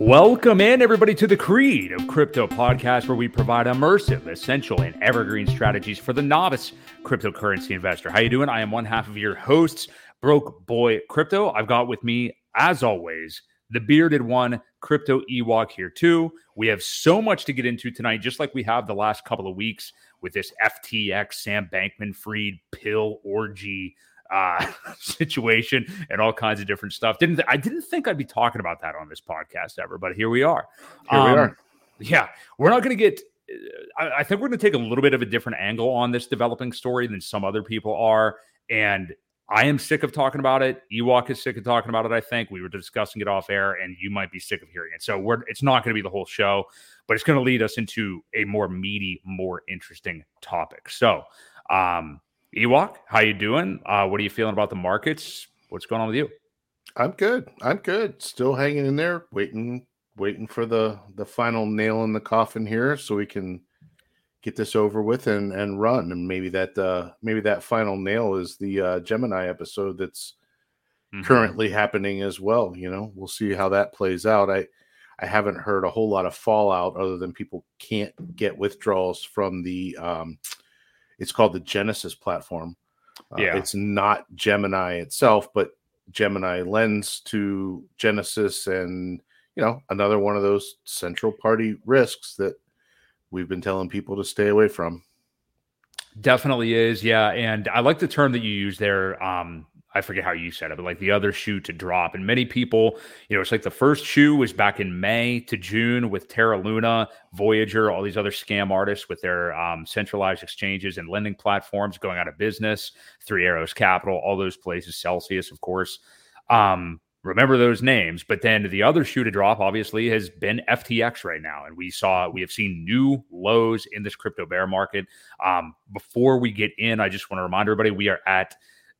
Welcome in, everybody, to the Creed of Crypto podcast, where we provide immersive, essential, and evergreen strategies for the novice cryptocurrency investor. How you doing? I am one half of your hosts, Broke Boy Crypto. I've got with me, as always, the bearded one, Crypto Ewok here too. We have so much to get into tonight, just like we have the last couple of weeks with this FTX Sam Bankman Fried pill orgy uh, situation and all kinds of different stuff. Didn't I didn't think I'd be talking about that on this podcast ever, but here we are. Here um, we are. Yeah, we're not going to get. I, I think we're going to take a little bit of a different angle on this developing story than some other people are, and I am sick of talking about it. Ewok is sick of talking about it. I think we were discussing it off air, and you might be sick of hearing it. So we're it's not going to be the whole show, but it's going to lead us into a more meaty, more interesting topic. So, um, Ewok, how you doing? Uh, what are you feeling about the markets? What's going on with you? I'm good. I'm good. Still hanging in there, waiting, waiting for the the final nail in the coffin here, so we can get this over with and and run. And maybe that uh maybe that final nail is the uh, Gemini episode that's mm-hmm. currently happening as well. You know, we'll see how that plays out. I I haven't heard a whole lot of fallout other than people can't get withdrawals from the um it's called the Genesis platform. Uh, yeah. It's not Gemini itself, but Gemini lends to Genesis and, you know, another one of those central party risks that we've been telling people to stay away from. Definitely is. Yeah. And I like the term that you use there. Um, I forget how you said it, but like the other shoe to drop. And many people, you know, it's like the first shoe was back in May to June with Terra Luna, Voyager, all these other scam artists with their um, centralized exchanges and lending platforms going out of business. Three Arrows Capital, all those places, Celsius, of course. Um, remember those names. But then the other shoe to drop, obviously, has been FTX right now. And we saw, we have seen new lows in this crypto bear market. Um, before we get in, I just want to remind everybody we are at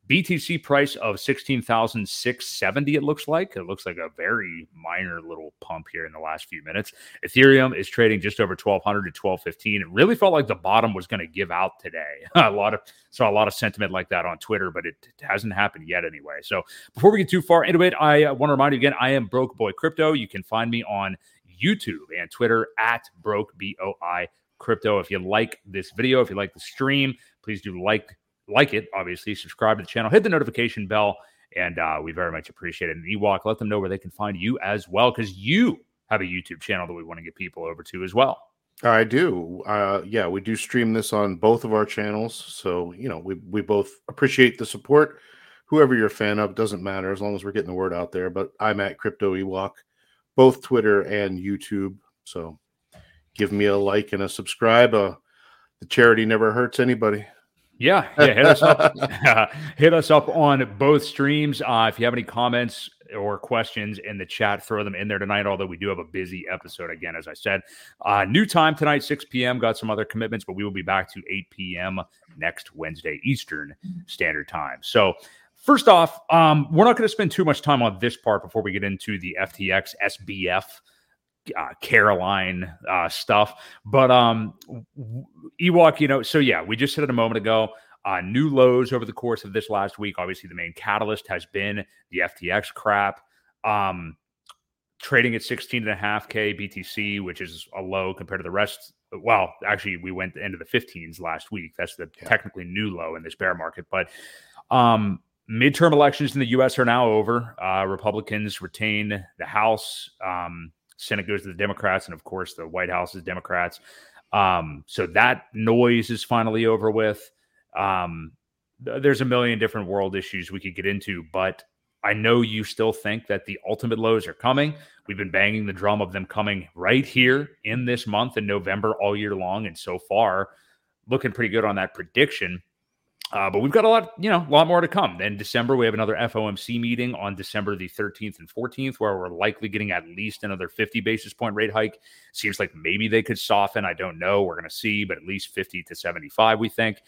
BTC price of 16,670, it looks like. It looks like a very minor little pump here in the last few minutes. Ethereum is trading just over 1,200 to 1,215. It really felt like the bottom was going to give out today. a lot of saw a lot of sentiment like that on Twitter, but it, hasn't happened yet anyway. So before we get too far into it, I uh, want to remind you again, I am Broke Boy Crypto. You can find me on YouTube and Twitter at Broke B O I Crypto. If you like this video, if you like the stream, please do like like it, obviously, subscribe to the channel, hit the notification bell, and uh, we very much appreciate it. And Ewok, let them know where they can find you as well, because you have a YouTube channel that we want to get people over to as well. I do. Uh, yeah, we do stream this on both of our channels. So, you know, we, we both appreciate the support. Whoever you're a fan of, doesn't matter as long as we're getting the word out there. But I'm at Crypto Ewok, both Twitter and YouTube. So give me a like and a subscribe. Uh, the charity never hurts anybody. Yeah, yeah, hit us up. hit us up on both streams. Uh, if you have any comments or questions in the chat, throw them in there tonight. Although we do have a busy episode again, as I said. Uh, new time tonight, 6 p.m. Got some other commitments, but we will be back to 8 p.m. next Wednesday Eastern Standard Time. So. First off, um, we're not going to spend too much time on this part before we get into the FTX SBF uh, Caroline uh, stuff. But um, Ewok, you know, so yeah, we just said it a moment ago. Uh, new lows over the course of this last week. Obviously, the main catalyst has been the FTX crap. Um, trading at 16 and a half K BTC, which is a low compared to the rest. Well, actually, we went into the 15s last week. That's the yeah. technically new low in this bear market. But um, midterm elections in the U.S. are now over. Uh, Republicans retain the House. Um, Senate goes to the Democrats, and of course, the White House is Democrats. Um, so that noise is finally over with. Um, th- there's a million different world issues we could get into, but I know you still think that the ultimate lows are coming. We've been banging the drum of them coming right here in this month in November all year long. And so far, looking pretty good on that prediction. Uh, but we've got a lot, you know, a lot more to come. Then December, we have another FOMC meeting on December the 13th and 14th, where we're likely getting at least another 50 basis point rate hike. Seems like maybe they could soften. I don't know. We're going to see, but at least 50 to 75, we think.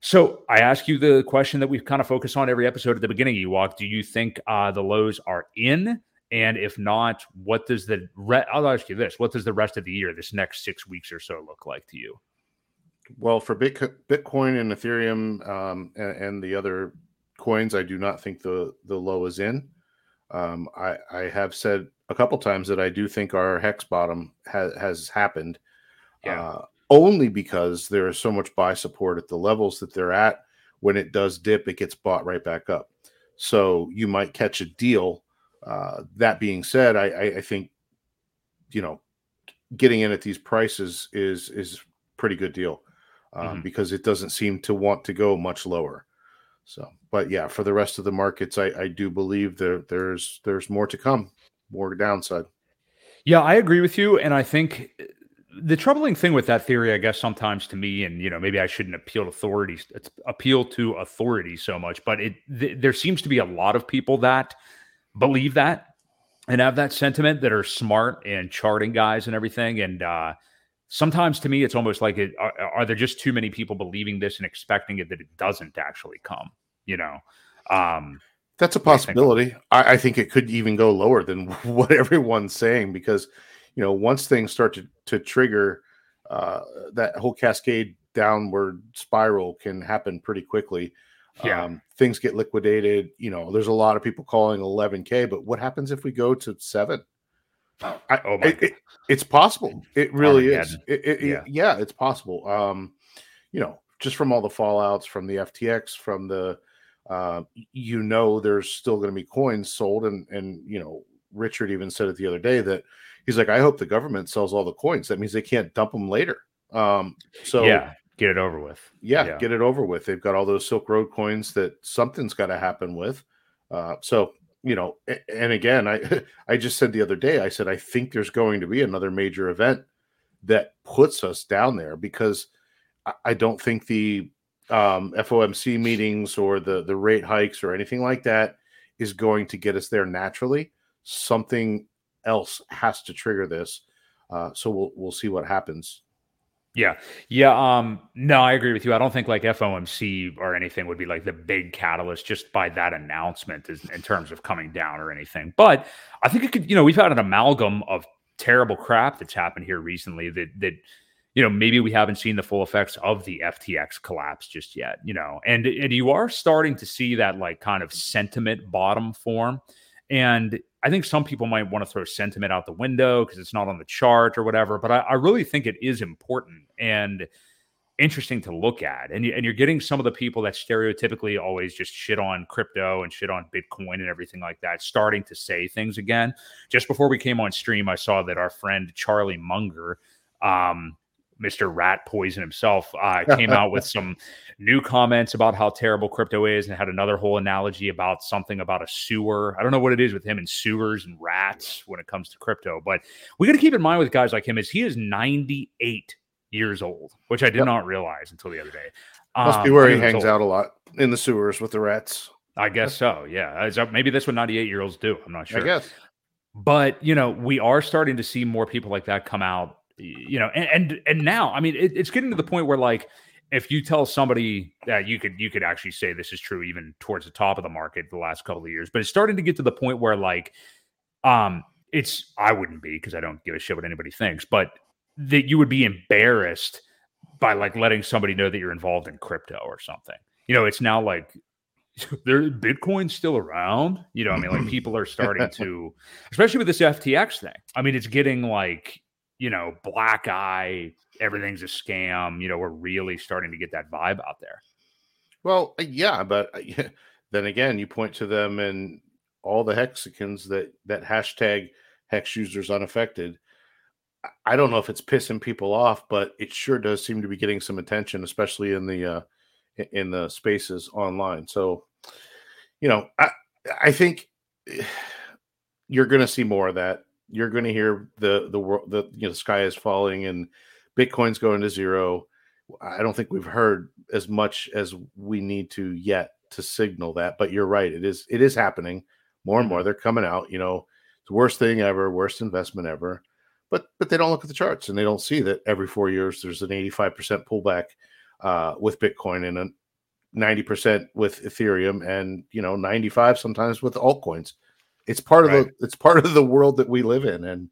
So I ask you the question that we've kind of focused on every episode at the beginning. Ewok. Do you think uh, the lows are in? And if not, what does the re- I'll ask you this: What does the rest of the year, this next six weeks or so, look like to you? Well, for Bitcoin and Ethereum um, and, and, the other coins, I do not think the the low is in. Um, I, I have said a couple times that I do think our hex bottom has has happened. Yeah. Uh, only because there is so much buy support at the levels that they're at. When it does dip, it gets bought right back up. So you might catch a deal. Uh, that being said, I, I, I think you know getting in at these prices is is pretty good deal um, mm-hmm. because it doesn't seem to want to go much lower. So, but yeah, for the rest of the markets, I, I do believe there there's there's more to come, more downside. Yeah, I agree with you, and I think uh, the troubling thing with that theory, I guess, sometimes to me, and you know, maybe I shouldn't appeal to authorities, appeal to authority so much, but it th- there seems to be a lot of people that believe that and have that sentiment that are smart and charting guys and everything, and uh, sometimes to me it's almost like it are, are, there just too many people believing this and expecting it that it doesn't actually come you know? Um that's a possibility. I, I, think it could even go lower than what everyone's saying because you know once things start to, to trigger uh that whole cascade downward spiral can happen pretty quickly. Yeah. Um, things get liquidated you know there's a lot of people calling 11k but what happens if we go to seven I, oh my! It, it, it's possible. It really is. It, yeah. yeah, it's possible. Um, you know, just from all the fallouts from the FTX, from the, uh, you know, there's still going to be coins sold, and and you know, Richard even said it the other day that he's like, I hope the government sells all the coins. That means they can't dump them later. Um, so yeah, get it over with. Yeah, yeah, get it over with. They've got all those Silk Road coins that something's got to happen with. Uh, so you know, and again, I I just said the other day, I said I think there's going to be another major event that puts us down there because I don't think the um, FOMC meetings or the the rate hikes or anything like that is going to get us there naturally. Something else has to trigger this, uh, so we'll we'll see what happens. Yeah. Yeah. Um, no, I agree with you. I don't think like FOMC or anything would be like the big catalyst just by that announcement is, in terms of coming down or anything. But I think it could, you know, we've had an amalgam of terrible crap that's happened here recently that, that, you know, maybe we haven't seen the full effects of the FTX collapse just yet, you know, and, and you are starting to see that like kind of sentiment bottom form. And I think some people might want to throw sentiment out the window because it's not on the chart or whatever. But I, I, really think it is important and interesting to look at. And, you, and you're getting some of the people that stereotypically always just shit on crypto and shit on Bitcoin and everything like that, starting to say things again. Just before we came on stream, I saw that our friend Charlie Munger um, Mr. Rat Poison himself uh, came out with some new comments about how terrible crypto is and had another whole analogy about something about a sewer. I don't know what it is with him and sewers and rats when it comes to crypto, but we got to keep in mind with guys like him is he is 98 years old, which I did yep. not realize until the other day. Must be um, where he hangs old. out a lot in the sewers with the rats. I guess so. Yeah. Maybe that's what 98 year olds do. I'm not sure. I guess. But, you know, we are starting to see more people like that come out you know, and and, and now, I mean, it, it's getting to the point where like if you tell somebody that you could you could actually say this is true even towards the top of the market the last couple of years, but it's starting to get to the point where like um it's I wouldn't be because I don't give a shit what anybody thinks, but that you would be embarrassed by like letting somebody know that you're involved in crypto or something. You know, it's now like there Bitcoin's still around. You know, I mean, like people are starting to, especially with this FTX thing. I mean, it's getting like you know, black eye, everything's a scam. You know, we're really starting to get that vibe out there. Well, uh, yeah, but uh, then again, you point to them and all the hexicans that that hashtag hex users unaffected. I don't know if it's pissing people off, but it sure does seem to be getting some attention, especially in the uh, in the spaces online. So, you know, I I think you're going to see more of that you're going to hear the the world the you know the sky is falling and Bitcoin's going to zero. I don't think we've heard as much as we need to yet to signal that. But you're right; it is it is happening more and more. Mm-hmm. They're coming out. You know, it's the worst thing ever, worst investment ever. But but they don't look at the charts and they don't see that every four years there's an 85% pullback uh, with Bitcoin and a 90% with Ethereum and you know 95 sometimes with altcoins. It's part right. of the it's part of the world that we live in, and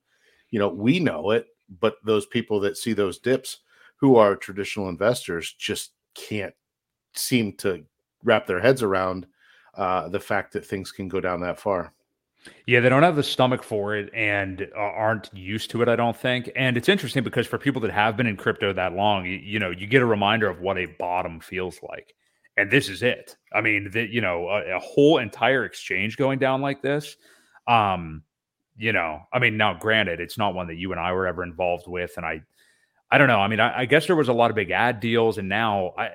you know we know it, but those people that see those dips, who are traditional investors, just can't seem to wrap their heads around uh, the fact that things can go down that far. Yeah, they don't have the stomach for it and uh, aren't used to it, I don't think. And it's interesting because for people that have been in crypto that long, you, you know, you get a reminder of what a bottom feels like. And this is it. I mean, the, you know, a, a whole entire exchange going down like this. Um, you know, I mean, now granted, it's not one that you and I were ever involved with. And I, I don't know. I mean, I, I guess there was a lot of big ad deals, and now I,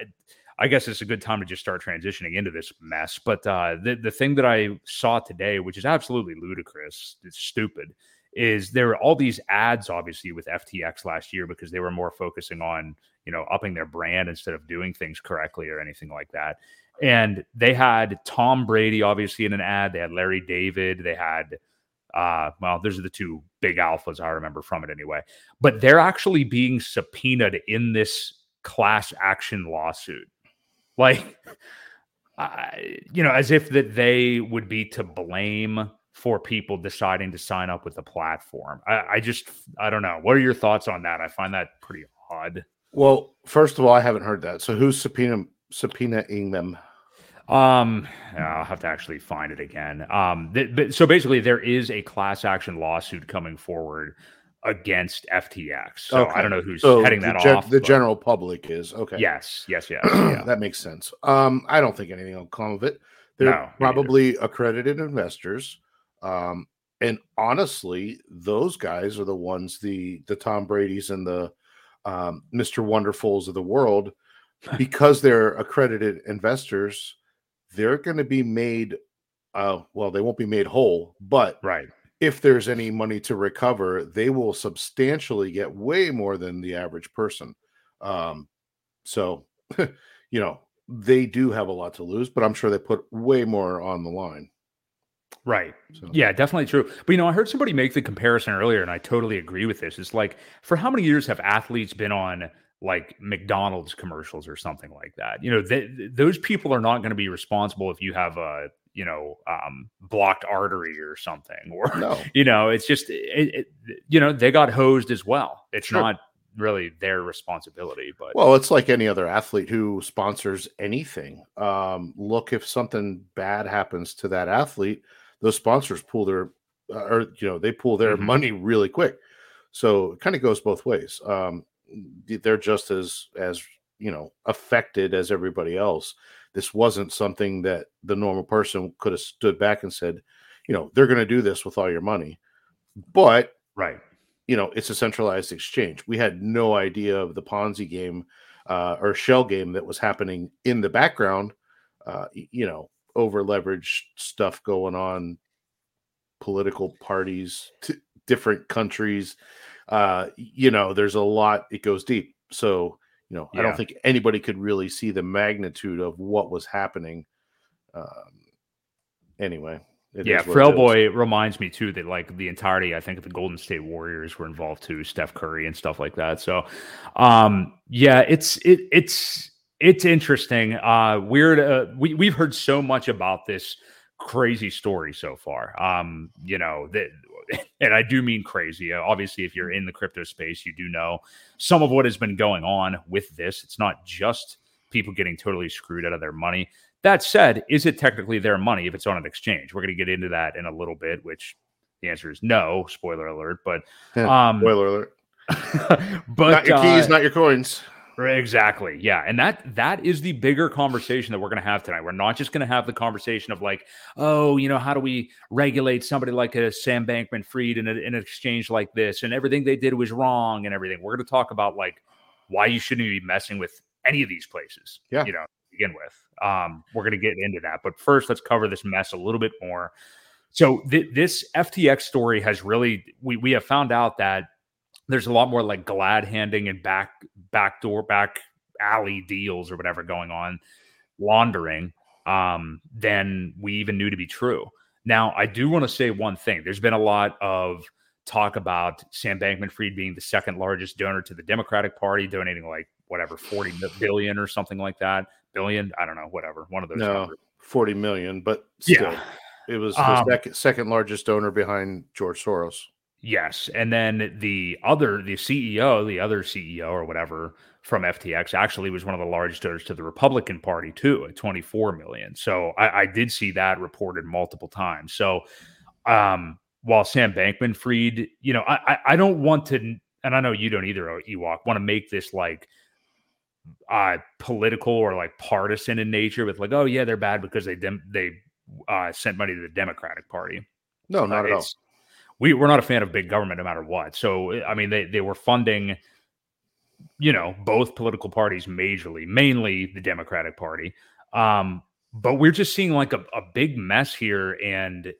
I guess it's a good time to just start transitioning into this mess. But uh, the the thing that I saw today, which is absolutely ludicrous, it's stupid, is there were all these ads, obviously, with FTX last year because they were more focusing on you know upping their brand instead of doing things correctly or anything like that. And they had Tom Brady, obviously, in an ad. They had Larry David. They had uh, well, those are the two big alphas I remember from it anyway. But they're actually being subpoenaed in this class action lawsuit like you know as if that they would be to blame for people deciding to sign up with the platform I, I just i don't know what are your thoughts on that i find that pretty odd well first of all i haven't heard that so who's subpoena subpoenaing them um i'll have to actually find it again um th- but, so basically there is a class action lawsuit coming forward against FTX. So okay. I don't know who's so heading that gen- off. The but... general public is okay. Yes, yes, yes. yeah. that makes sense. Um, I don't think anything will come of it. They're no, probably accredited investors. Um, and honestly, those guys are the ones the the Tom Brady's and the um, Mr. Wonderfuls of the world, because they're accredited investors. They're going to be made. Uh, well, they won't be made whole, but right if there's any money to recover, they will substantially get way more than the average person. Um, so, you know, they do have a lot to lose, but I'm sure they put way more on the line. Right. So. Yeah, definitely true. But you know, I heard somebody make the comparison earlier, and I totally agree with this. It's like, for how many years have athletes been on like McDonald's commercials or something like that? You know, they, those people are not going to be responsible if you have a you know um, blocked artery or something or no. you know it's just it, it, you know they got hosed as well it's sure. not really their responsibility but well it's like any other athlete who sponsors anything um, look if something bad happens to that athlete those sponsors pull their uh, or you know they pull their mm-hmm. money really quick so it kind of goes both ways um, they're just as as you know affected as everybody else this wasn't something that the normal person could have stood back and said, you know, they're going to do this with all your money. But, right, you know, it's a centralized exchange. We had no idea of the Ponzi game uh, or shell game that was happening in the background. Uh, you know, over leveraged stuff going on, political parties, t- different countries. Uh, you know, there's a lot. It goes deep. So you know, yeah. I don't think anybody could really see the magnitude of what was happening. Um, anyway, yeah, Frail Boy reminds me too that like the entirety, I think the Golden State Warriors were involved too, Steph Curry and stuff like that. So, um, yeah, it's it it's it's interesting. Uh, weird. Uh, we we've heard so much about this crazy story so far. Um, you know that and I do mean crazy. Uh, obviously, if you're in the crypto space, you do know some of what has been going on with this. It's not just people getting totally screwed out of their money. That said, is it technically their money if it's on an exchange? We're going to get into that in a little bit, which the answer is no. Spoiler alert. But um, spoiler alert. but not your keys, uh, not your coins. Exactly. Yeah. And that that is the bigger conversation that we're going to have tonight. We're not just going to have the conversation of like, oh, you know, how do we regulate somebody like a Sam Bankman Fried in, a, in an exchange like this and everything they did was wrong and everything. We're going to talk about like why you shouldn't be messing with any of these places. Yeah. You know, begin with. Um, we're going to get into that. But first, let's cover this mess a little bit more. So th- this FTX story has really we we have found out that there's a lot more like glad handing and back backdoor back alley deals or whatever going on laundering um, than we even knew to be true. Now i do want to say one thing. There's been a lot of talk about sam bankman fried being the second largest donor to the democratic party donating like whatever 40 billion or something like that. Billion? I don't know. Whatever. One of those no numbers. 40 million but still yeah. it was the um, second, second largest donor behind george soros Yes, and then the other, the CEO, the other CEO or whatever from FTX actually was one of the largest donors to the Republican Party too, at 24 million. So I, I did see that reported multiple times. So Um, while Sam Bankman Fried, you know, I, I don't want to, and I know you don't either, Ewok, want to make this like uh political or like partisan in nature with like, oh yeah, they're bad because they dem- they uh sent money to the Democratic Party. No, not uh, at all. We we're not a fan of big government no matter what. So I mean they they were funding you know both political parties majorly, mainly the Democratic Party. Um but we're just seeing like a, a big mess here and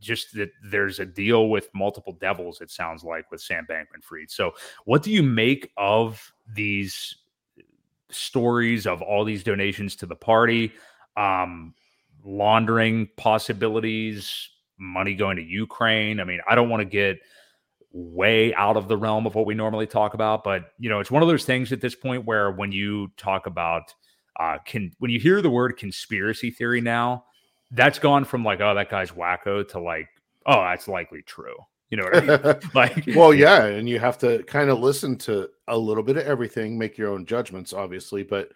just that there's a deal with multiple devils it sounds like with sam bankman fried so what do you make of these stories of all these donations to the party um laundering possibilities money going to ukraine i mean i don't want to get way out of the realm of what we normally talk about but you know it's one of those things at this point where when you talk about uh, can when you hear the word conspiracy theory now, that's gone from like, oh, that guy's wacko to like, oh, that's likely true. You know what I mean? like, well, yeah, and you have to kind of listen to a little bit of everything, make your own judgments, obviously. But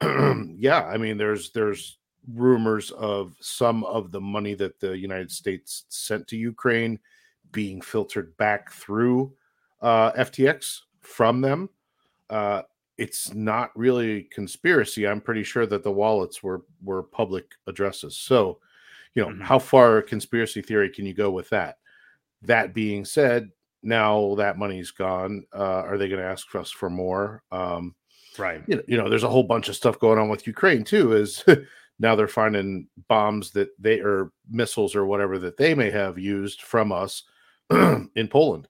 yeah, I mean, there's there's rumors of some of the money that the United States sent to Ukraine being filtered back through uh, FTX from them. Uh, it's not really conspiracy. I'm pretty sure that the wallets were were public addresses. So, you know, mm-hmm. how far conspiracy theory can you go with that? That being said, now that money's gone, uh, are they going to ask us for more? Um, right. You know, you know, there's a whole bunch of stuff going on with Ukraine too. Is now they're finding bombs that they or missiles or whatever that they may have used from us in Poland,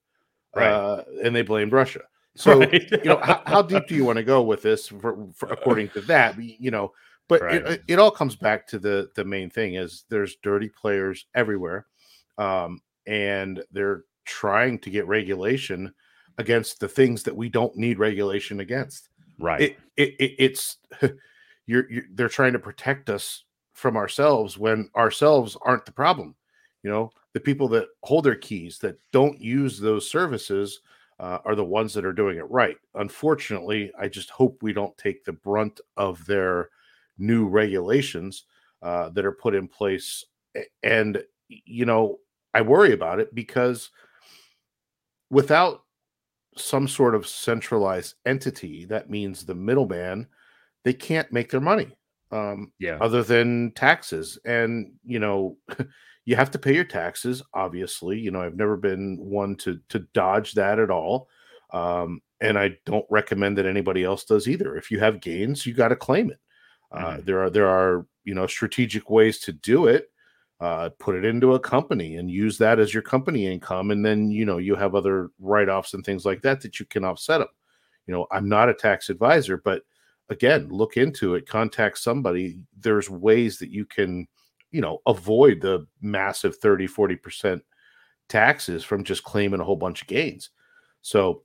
right. uh, and they blamed Russia. So right. you know, how, how, deep do you want to go with this? For, for, according to that, you know, but right. it, it all comes back to the the main thing is there's dirty players everywhere, um, and they're trying to get regulation against the things that we don't need regulation against. Right. It, it, it it's you're, you're they're trying to protect us from ourselves when ourselves aren't the problem. You know, the people that hold their keys that don't use those services uh, are the ones that are doing it right. Unfortunately, I just hope we don't take the brunt of their new regulations uh, that are put in place. And, you know, I worry about it because without some sort of centralized entity, that means the middleman, they can't make their money. Um, yeah. Other than taxes. And, you know, you have to pay your taxes obviously you know i've never been one to to dodge that at all um, and i don't recommend that anybody else does either if you have gains you got to claim it uh, mm-hmm. there are there are you know strategic ways to do it uh, put it into a company and use that as your company income and then you know you have other write-offs and things like that that you can offset them you know i'm not a tax advisor but again look into it contact somebody. There's ways that you can you know avoid the massive 30 40% taxes from just claiming a whole bunch of gains. So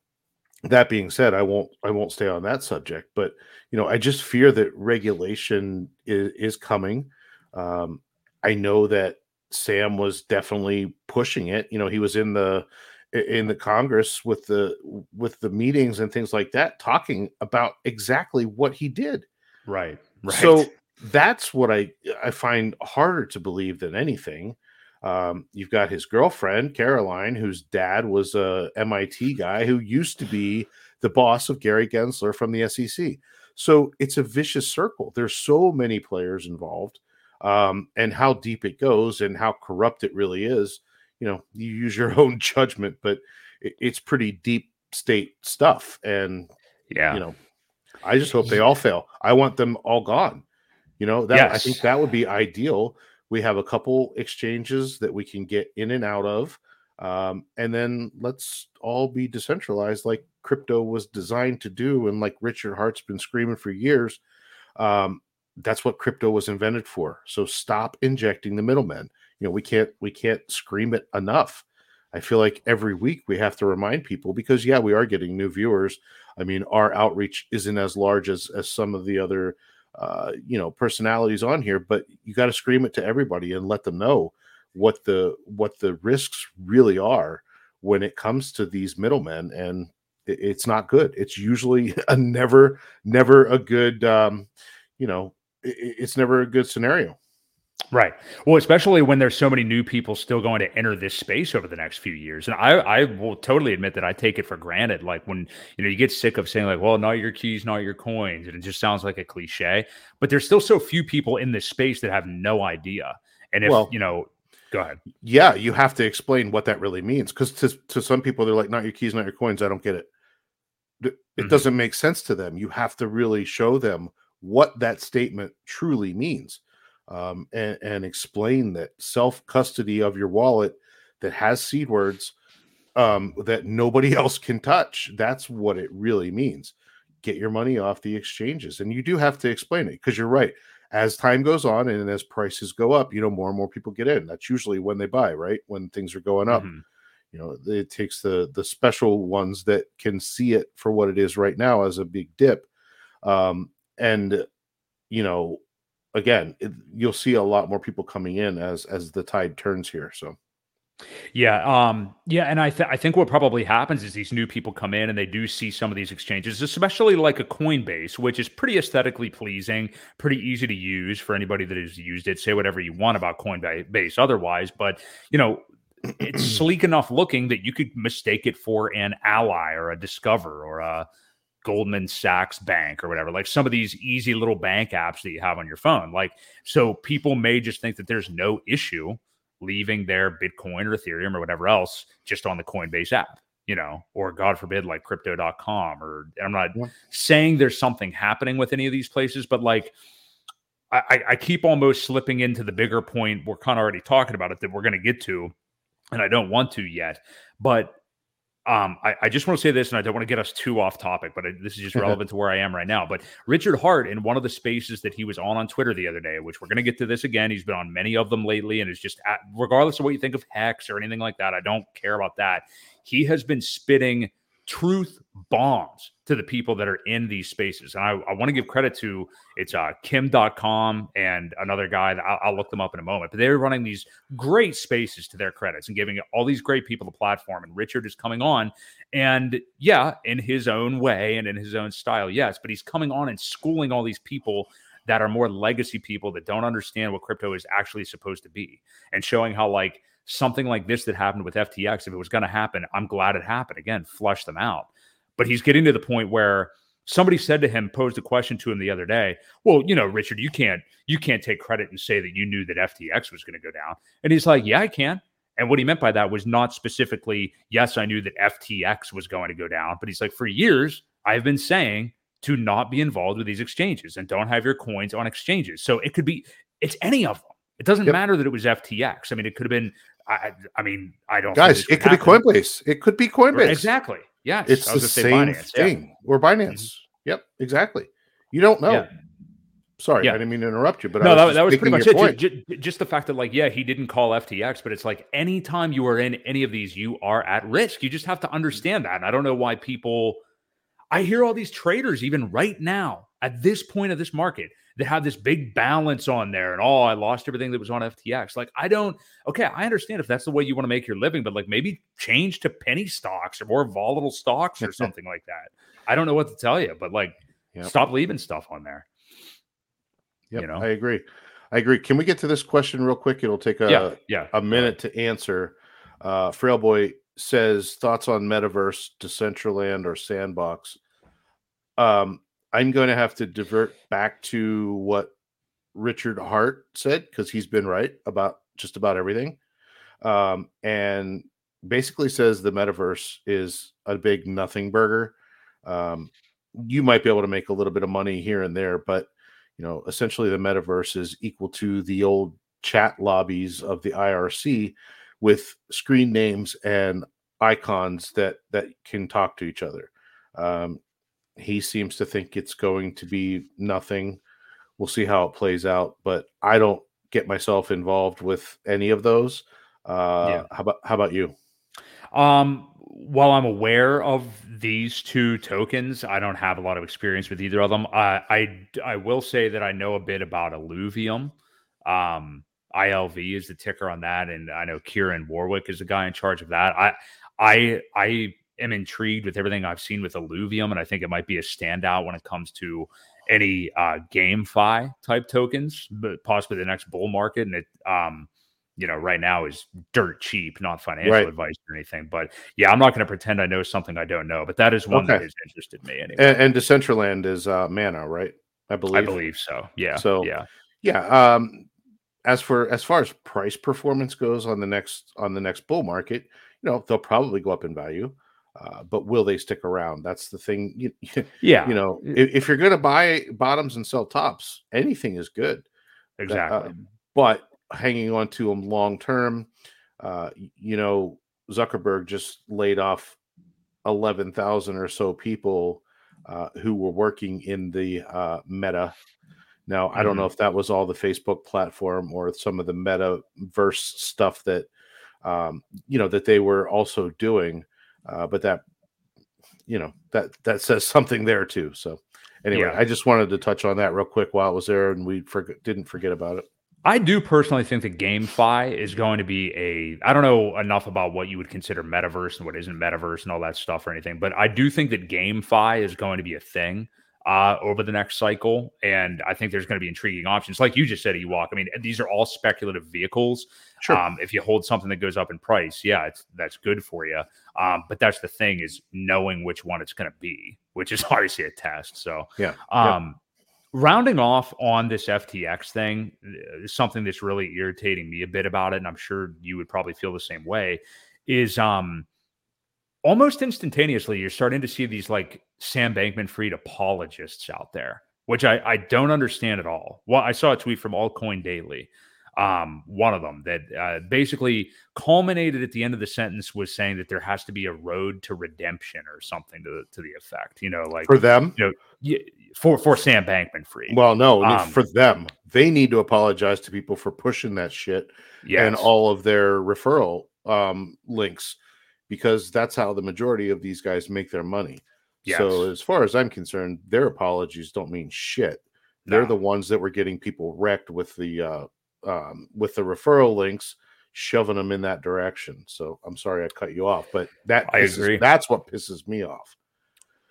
that being said i won't i won't stay on that subject but you know i just fear that regulation is, is coming. Um, i know that sam was definitely pushing it. You know he was in the in the congress with the with the meetings and things like that talking about exactly what he did right right so that's what I I find harder to believe than anything. Um, you've got his girlfriend Caroline, whose dad was a MIT guy who used to be the boss of Gary Gensler from the SEC. So it's a vicious circle. There's so many players involved, um, and how deep it goes and how corrupt it really is. You know, you use your own judgment, but it, it's pretty deep state stuff. And yeah, you know, I just hope they all fail. I want them all gone. You know, that yes. I think that would be ideal. We have a couple exchanges that we can get in and out of. Um, and then let's all be decentralized like crypto was designed to do and like richard heart's been screaming for years um, that's what crypto was invented for so stop injecting the middlemen you know we can't we can't scream it enough. I feel like every week we have to remind people because yeah we are getting new viewers. I mean our outreach isn't as large as as some of the other uh, you know personalities on here but you got to scream it to everybody and let them know what the what the risks really are when it comes to these middlemen and it, it's not good. It's usually a never never a good um, you know it, it's never a good scenario Right. Well, especially when there's so many new people still going to enter this space over the next few years. And I, I will totally admit that I take it for granted. Like when, you know, you get sick of saying like, well, not your keys, not your coins. And it just sounds like a cliche, but there's still so few people in this space that have no idea. And if, well, you know, go ahead. Yeah. You have to explain what that really means. Cause to, to some people, they're like, not your keys, not your coins. I don't get it. It mm-hmm. doesn't make sense to them. You have to really show them what that statement truly means um, and, and, explain that self custody of your wallet that has seed words um, that nobody else can touch. That's what it really means. Get your money off the exchanges. And you do have to explain it because you're right. As time goes on and as prices go up, you know, more and more people get in. That's usually when they buy, right? When things are going up. Mm-hmm. You know, it takes the the special ones that can see it for what it is right now as a big dip. Um, and you know, again, it, you'll see a lot more people coming in as as the tide turns here. So. Yeah, um, yeah, and I th- I think what probably happens is these new people come in and they do see some of these exchanges, especially like a Coinbase, which is pretty aesthetically pleasing, pretty easy to use for anybody that has used it. Say whatever you want about Coinbase otherwise, but you know, it's sleek enough looking that you could mistake it for an ally or a discover or a Goldman Sachs Bank or whatever, like some of these easy little bank apps that you have on your phone. Like, so people may just think that there's no issue leaving their Bitcoin or Ethereum or whatever else just on the Coinbase app, you know, or God forbid, like crypto.com. Or I'm not yeah. saying there's something happening with any of these places, but like, I, I keep almost slipping into the bigger point. We're kind of already talking about it that we're going to get to, and I don't want to yet. But um, I, I, just want to say this, and I don't want to get us too off topic, but I, this is just relevant to where I am right now. But Richard Heart, in one of the spaces that he was on on Twitter the other day, which we're going to get to this again, he's been on many of them lately, and is just at, regardless of what you think of Hex or anything like that, I don't care about that. He has been spitting truth bombs to the people that are in these spaces. And I, I want to give credit to it's uh, Kim Dotcom and another guy that I'll, I'll, look them up in a moment. But they're running these great spaces to their credits and giving all these great people the platform. And Richard is coming on. And yeah, in his own way and in his own style, yes. But he's coming on and schooling all these people that are more legacy people that don't understand what crypto is actually supposed to be and showing how, like, something like this that happened with FTX, if it was going to happen, I'm glad it happened. Again, flush them out. But he's getting to the point where somebody said to him, posed a question to him the other day. Well, you know, Richard, you can't you can't take credit and say that you knew that FTX was going to go down. And he's like, Yeah, I can. And what he meant by that was not specifically, yes, I knew that FTX was going to go down, but he's like, for years, I've been saying to not be involved with these exchanges and don't have your coins on exchanges. So it could be, it's any of them. It doesn't yep. matter that it was FTX. I mean, it could have been I, I mean, I don't. Guys, it could happen. be Coinbase. It could be Coinbase. Exactly. Yeah, it's the same Binance, thing. Yeah. Or Binance. Mm-hmm. Yep, exactly. You don't know. Yeah. Sorry, yeah. I didn't mean to interrupt you, but no, was that, that was pretty much it. Just, just, the fact that, like, yeah, he didn't call FTX, but it's like anytime you are in any of these, you are at risk. You just have to understand that. And I don't know why people. I hear all these traders, even right now, at this point of this market, that have this big balance on there and oh, I lost everything that was on FTX. Like, I don't, okay, I understand if that's the way you want to make your living, but like maybe change to penny stocks or more volatile stocks or something like that. I don't know what to tell you, but like yep. stop leaving stuff on there. Yeah, you know? I agree. I agree. Can we get to this question real quick? It'll take a yeah, yeah. a minute to answer. Uh, Frail Boy says thoughts on Metaverse, Decentraland, or Sandbox. Um, I'm going to have to divert back to what Richard Heart said because he's been right about just about everything. Um, and basically says the metaverse is a big nothing burger. Um, you might be able to make a little bit of money here and there, but you know, essentially the metaverse is equal to the old chat lobbies of the IRC with screen names and icons that that can talk to each other. Um, he seems to think it's going to be nothing. We'll see how it plays out, but I don't get myself involved with any of those. Uh, yeah. How about how about you? Um, while I'm aware of these two tokens, I don't have a lot of experience with either of them. I I, I will say that I know a bit about Illuvium. Um, ILV is the ticker on that, and I know Kieran Warwick is the guy in charge of that. I I I am intrigued with everything I've seen with Illuvium, and I think it might be a standout when it comes to any uh, GameFi type tokens, but possibly the next bull market. And it, um, you know, right now is dirt cheap, not financial right. advice or anything. But yeah, I'm not going to pretend I know something I don't know. But that is one okay. that has interested me anyway. And, and Decentraland is uh, Mana, right? I believe. I believe so. Yeah. So yeah, yeah. Um, as for as far as price performance goes on the next on the next bull market, you know, they'll probably go up in value. Uh, but will they stick around? That's the thing. You, yeah. You know, if, if you're going to buy bottoms and sell tops, anything is good. Exactly. Uh, but hanging on to them long term. Uh, you know, Zuckerberg just laid off 11,000 or so people uh, who were working in the uh, Meta. Now, I don't know mm-hmm. if that was all the Facebook platform or some of the metaverse stuff that, um, you know, that they were also doing, uh, but that, you know, that that says something there too. So, anyway, yeah. I just wanted to touch on that real quick while it was there, and we for- didn't forget about it. I do personally think that GameFi is going to be a. I don't know enough about what you would consider metaverse and what isn't metaverse and all that stuff or anything, but I do think that GameFi is going to be a thing uh, over the next cycle, and I think there's going to be intriguing options. Like you just said, Ewok. I mean, these are all speculative vehicles. Sure. Um, if you hold something that goes up in price, yeah, it's that's good for you. Um, but that's the thing is knowing which one it's going to be, which is obviously a test. So yeah. Um, rounding off on this FTX thing uh, something that's really irritating me a bit about it, and I'm sure you would probably feel the same way. Is um almost instantaneously you're starting to see these like Sam Bankman Fried apologists out there, which I, I don't understand at all. Well, I saw a tweet from Altcoin Daily um, one of them that uh, basically culminated at the end of the sentence was saying that there has to be a road to redemption or something to to the effect. You know, like for them, you know, for for Sam Bankman Fried. Well, no, um, for them, they need to apologize to people for pushing that shit yes. and all of their referral um, links because that's how the majority of these guys make their money. Yes. So, as far as I'm concerned, their apologies don't mean shit. They're the ones that were getting people wrecked with the uh, um, with the referral links shoving them in that direction. So I'm sorry I cut you off, but that I pisses, agree. That's what pisses me off.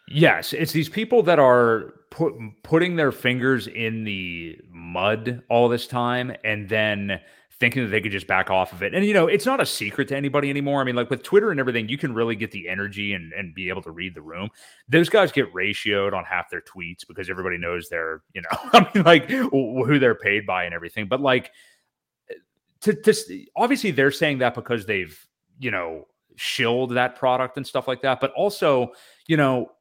Yes, it's these people that are put, putting their fingers in the mud all this time and then thinking that they could just back off of it. And you know, it's not a secret to anybody anymore. I mean, like with Twitter and everything, you can really get the energy and, and be able to read the room. Those guys get ratioed on half their tweets because everybody knows they're, you know, I mean, like who they're paid by and everything. But like to, to obviously they're saying that because they've, you know, shilled that product and stuff like that. But also, you know,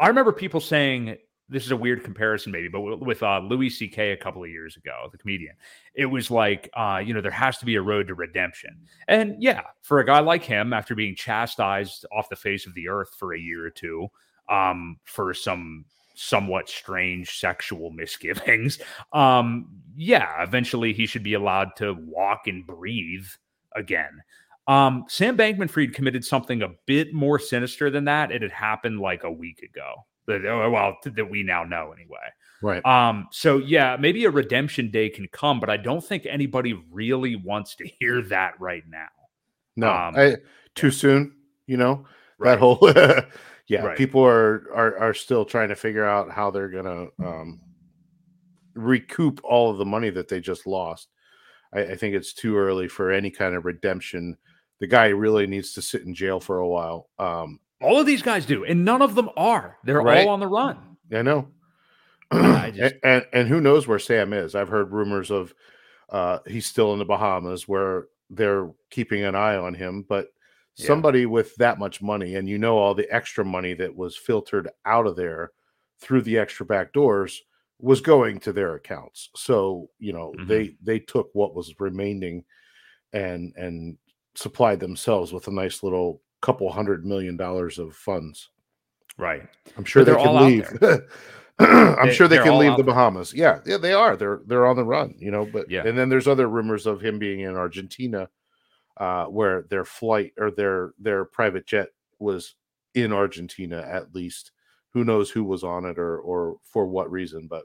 I remember people saying this is a weird comparison, maybe, but with uh, Louis C.K. a couple of years ago, the comedian, it was like, uh, you know, there has to be a road to redemption. And yeah, for a guy like him, after being chastised off the face of the earth for a year or two um, for some somewhat strange sexual misgivings, um, yeah, eventually he should be allowed to walk and breathe again. Um, Sam Bankman Fried committed something a bit more sinister than that. It had happened like a week ago well that we now know anyway. Right. Um. So yeah, maybe a redemption day can come, but I don't think anybody really wants to hear that right now. No, um, I, too yeah. soon. You know right. that whole. yeah, right. people are, are are still trying to figure out how they're gonna um, recoup all of the money that they just lost. I, I think it's too early for any kind of redemption. The guy really needs to sit in jail for a while. Um, all of these guys do, and none of them are. They're right? all on the run. I know. I just... and, and, and who knows where Sam is? I've heard rumors of uh, he's still in the Bahamas, where they're keeping an eye on him. But yeah. somebody with that much money, and you know all the extra money that was filtered out of there through the extra back doors was going to their accounts. So you know mm-hmm. they they took what was remaining and and supplied themselves with a nice little couple hundred million dollars of funds. Right. I'm sure they can leave. I'm they, sure they can leave the Bahamas. Yeah, yeah, they are. They're they're on the run, you know. But yeah, and then there's other rumors of him being in Argentina, uh, where their flight or their their private jet was in Argentina at least. Who knows who was on it or or for what reason? But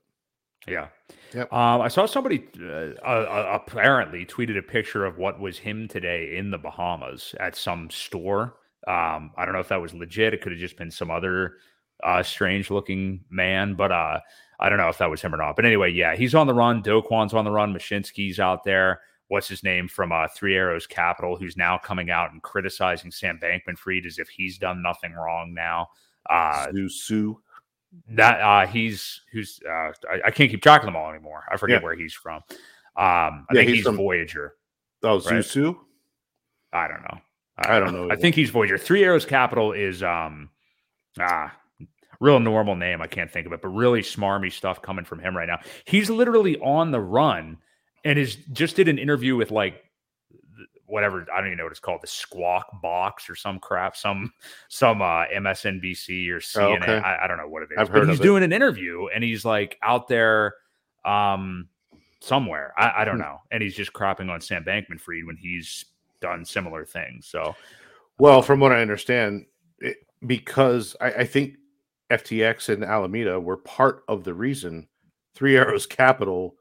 yeah. Yep. Um, I saw somebody uh, uh, apparently tweeted a picture of what was him today in the Bahamas at some store um, I don't know if that was legit. It could have just been some other uh, strange looking man, but uh, I don't know if that was him or not. But anyway, yeah, he's on the run. Do Kwon's on the run. Mashinsky's out there. What's his name from uh, Three Arrows Capital, who's now coming out and criticizing Sam Bankman Fried as if he's done nothing wrong now. Uh, Sue. That uh, he's who's uh, I, I, can't keep track of them all anymore. I forget yeah. where he's from. Um, I yeah, think he's, he's from, Voyager. Oh, right? I don't know. I, don't know. I think he's Voyager. Three Arrows Capital is um ah real normal name. I can't think of it, but really smarmy stuff coming from him right now. He's literally on the run and is just did an interview with like whatever I don't even know what it's called, the Squawk Box or some crap, some some uh, MSNBC or CNN. Oh, okay. I, I, don't know what it is. I've but he's doing an interview and he's like out there um somewhere. I, I don't hmm. know. And he's just crapping on Sam Bankman Fried when he's done similar things. So well, from what I understand, it, because I, I think FTX and Alameda were part of the reason Three Arrows Capital,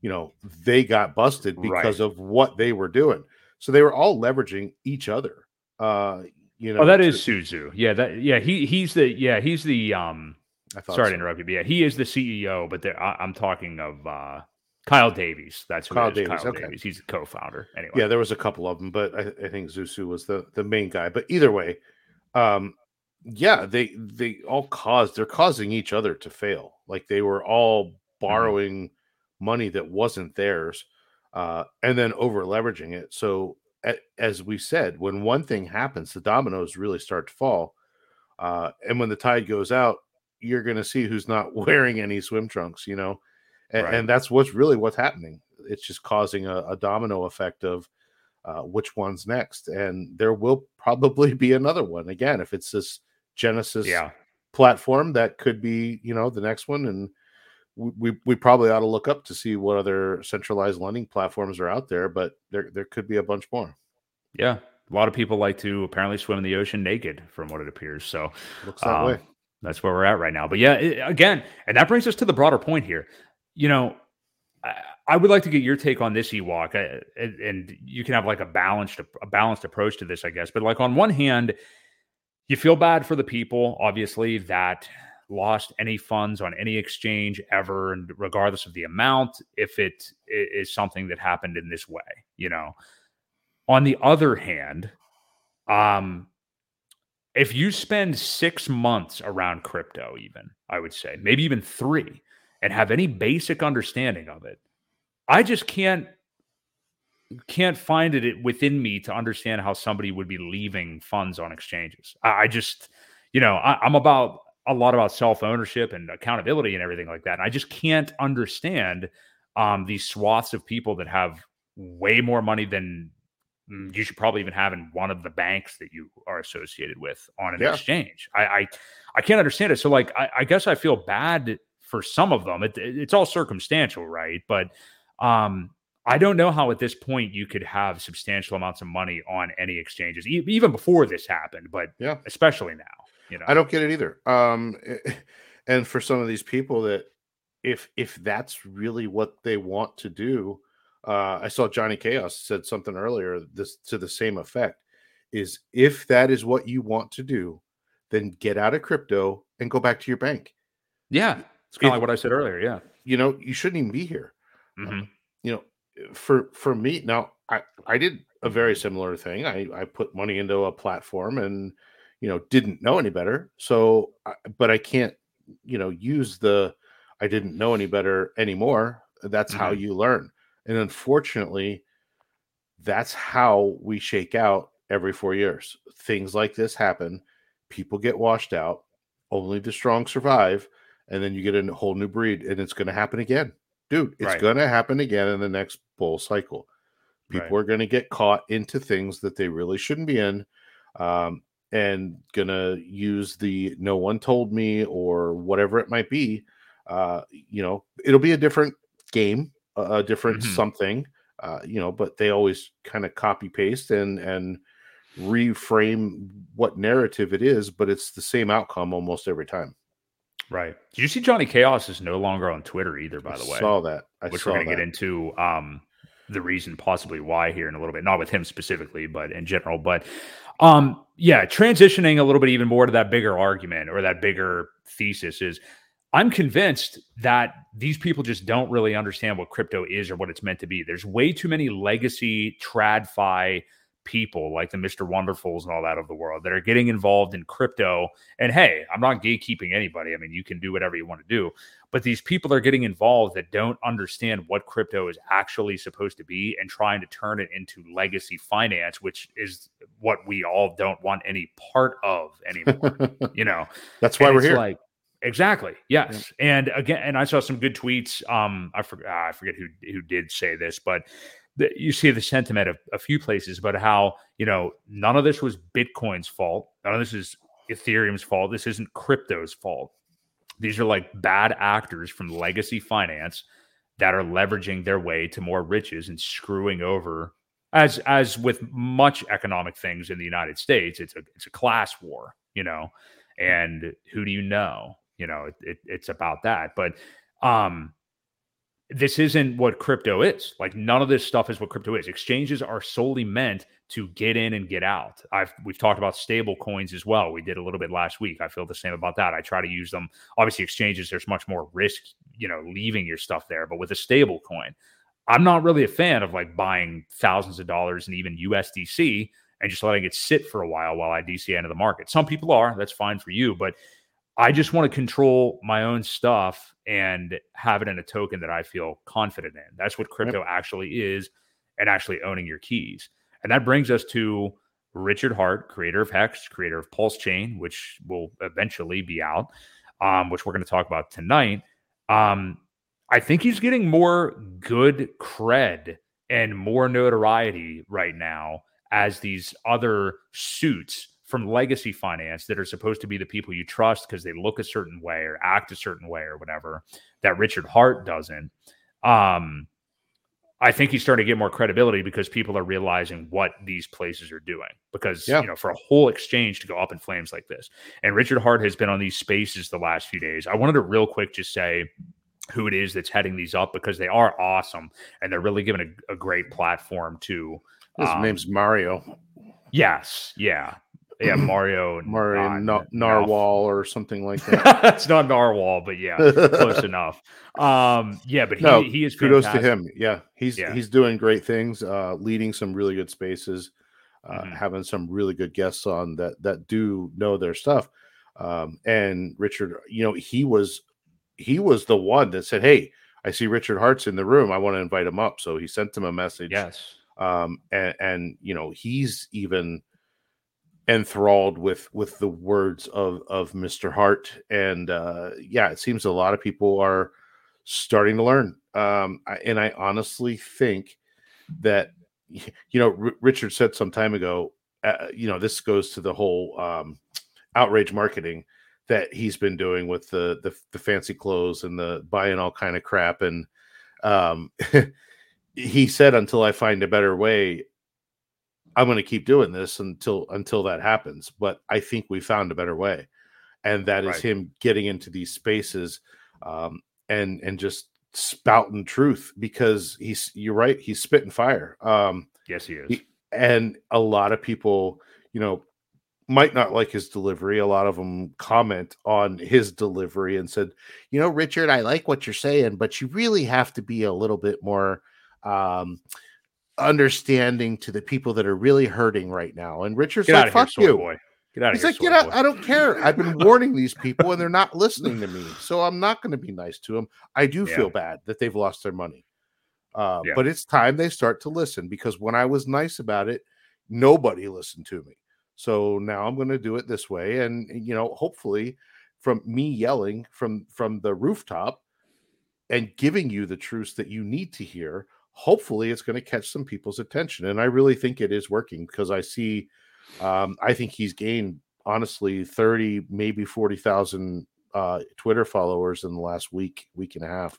you know, they got busted because right. of what they were doing. So they were all leveraging each other. Uh, you know, oh, that to, is Su Zhu. Yeah, that yeah, he he's the yeah, he's the um I thought sorry so. to interrupt you, but yeah, he is the CEO, but I, am talking of uh Kyle Davies. That's Kyle Davies. Kyle okay. Davies. He's a co-founder. Anyway. Yeah, there was a couple of them, but I, I think Zusu was the the main guy. But either way, um, yeah, they they all caused they're causing each other to fail. Like they were all mm-hmm. borrowing mm-hmm. money that wasn't theirs, uh, and then over leveraging it. So as we said, when one thing happens, the dominoes really start to fall. Uh, and when the tide goes out, you're going to see who's not wearing any swim trunks, you know, and, right. and that's what's really what's happening. It's just causing a, a domino effect of uh, which one's next, and there will probably be another one again if it's this Genesis yeah. platform that could be, you know, the next one. And we, we probably ought to look up to see what other centralized lending platforms are out there, but there, there could be a bunch more. Yeah. A lot of people like to apparently swim in the ocean naked from what it appears. So looks that um, way. That's where we're at right now. But yeah, it, again, and that brings us to the broader point here. You know, I, I would like to get your take on this Ewok, I, and you can have like a balanced a balanced approach to this, I guess. But like on one hand, you feel bad for the people, obviously, that lost any funds on any exchange ever, and regardless of the amount, if it is something that happened in this way, you know. On the other hand, um, if you spend six months around crypto, even I would say maybe even three, and have any basic understanding of it, I just can't can't find it within me to understand how somebody would be leaving funds on exchanges. I, just, you know, I, I'm about a lot about self ownership and accountability and everything like that. And I just can't understand um, these swaths of people that have way more money than mm, you should probably even have in one of the banks that you are associated with on an yeah. exchange. I, I, I can't understand it. So like, I, I, guess I feel bad for some of them. It, it's all circumstantial, right? But um, I don't know how at this point you could have substantial amounts of money on any exchanges, e- even before this happened, but yeah, especially now. You know, I don't get it either. Um, and for some of these people that, if if that's really what they want to do, uh, I saw Johnny Chaos said something earlier this to the same effect. Is if that is what you want to do, then get out of crypto and go back to your bank. Yeah, it's kind of like what I said earlier. Yeah, you know, you shouldn't even be here. Mm-hmm. you know, for for me now i i did a very similar thing i i put money into a platform and you know didn't know any better so but i can't you know use the i didn't know any better anymore that's mm-hmm. how you learn and unfortunately that's how we shake out every 4 years things like this happen people get washed out only the strong survive and then you get a whole new breed and it's going to happen again dude, it's right. going to happen again in the next bull cycle. People right. are going to get caught into things that they really shouldn't be in, um, and going to use the "no one told me" or whatever it might be. Uh, you know, it'll be a different game, a different mm-hmm. something. Uh, you know, but they always kind of copy paste and and reframe what narrative it is, but it's the same outcome almost every time. Right. Did you see Johnny Chaos is no longer on Twitter either? By the I way, saw that. I which saw we're going to get into um, the reason possibly why here in a little bit, not with him specifically, but in general. But um, yeah, transitioning a little bit even more to that bigger argument or that bigger thesis is I'm convinced that these people just don't really understand what crypto is or what it's meant to be. There's way too many legacy tradfi people like the Mr. Wonderfuls and all that of the world that are getting involved in crypto. And hey, I'm not gatekeeping anybody. I mean, you can do whatever you want to do. But these people are getting involved that don't understand what crypto is actually supposed to be and trying to turn it into legacy finance, which is what we all don't want any part of anymore. you know, that's why and we're here. Like, Exactly. Yes. Yeah. And again, and I saw some good tweets. Um, I forget, I forget who who did say this, but you see the sentiment of a few places about how you know none of this was Bitcoin's fault. None of this is Ethereum's fault. This isn't crypto's fault. These are like bad actors from legacy finance that are leveraging their way to more riches and screwing over as as with much economic things in the United States, it's a it's a class war, you know. And who do you know? you know it, it, it's about that but um this isn't what crypto is. Like none of this stuff is what crypto is. Exchanges are solely meant to get in and get out. I've we've talked about stable coins as well. We did a little bit last week. I feel the same about that. I try to use them. Obviously exchanges there's much more risk you know leaving your stuff there but with a stable coin i'm not really a fan of like buying thousands of dollars and even usdc and just letting it sit for a while while i dc into the market. Some people are that's fine for you but I just want to control my own stuff and have it in a token that I feel confident in. That's what crypto yep. actually is, and actually owning your keys. And that brings us to Richard Heart, creator of Hex, creator of Pulse Chain, which will eventually be out, um, which we're going to talk about tonight. Um, I think he's getting more good cred and more notoriety right now as these other suits from legacy finance that are supposed to be the people you trust because they look a certain way or act a certain way or whatever that Richard Heart doesn't. Um, I think he's starting to get more credibility because people are realizing what these places are doing. Because yeah. you know, for a whole exchange to go up in flames like this, and Richard Heart has been on these spaces the last few days. I wanted to real quick just say who it is that's heading these up because they are awesome and they're really giving a, a great platform to. His um, name's Mario. Yes, yeah, yeah, Mario, Mario Narwhal or something like that. it's not Narwhal, but yeah, close enough. Um, yeah, but he, no, he is kudos fantastic. to him. Yeah, he's yeah. he's doing great things, uh, leading some really good spaces, uh, mm-hmm. having some really good guests on that that do know their stuff. Um, and Richard, you know, he was he was the one that said, "Hey, I see Richard Heart's in the room. I want to invite him up." So he sent him a message. Yes. Um, and and you know, he's even enthralled with with the words of of Mr. Heart, and uh, yeah, it seems a lot of people are starting to learn. Um, and I honestly think that you know R- Richard said some time ago. Uh, you know, this goes to the whole um, outrage marketing that he's been doing with the, the the fancy clothes and the buying all kind of crap and um he said until i find a better way I'm going to keep doing this until until that happens. But I think we found a better way, and that is right. him getting into these spaces um, and and just spouting truth because he's you're right he's spitting fire. Um, yes, he is. He, and a lot of people, you know, might not like his delivery. A lot of them comment on his delivery and said, you know, Richard, I like what you're saying, but you really have to be a little bit more um, understanding to the people that are really hurting right now. And Richard's get like, "Fuck here, you." Boy. Get out He's here, like, get out. Boy. I don't care. I've been warning these people and they're not listening to me. So I'm not going to be nice to them. I do yeah. feel bad that they've lost their money. Uh, yeah. But it's time they start to listen because when I was nice about it, nobody listened to me. So now I'm going to do it this way. And, you know, hopefully from me yelling from from the rooftop and giving you the truths that you need to hear hopefully it's going to catch some people's attention. And I really think it is working because I see, um, I think he's gained honestly 30, maybe 40,000 uh, Twitter followers in the last week, week and a half.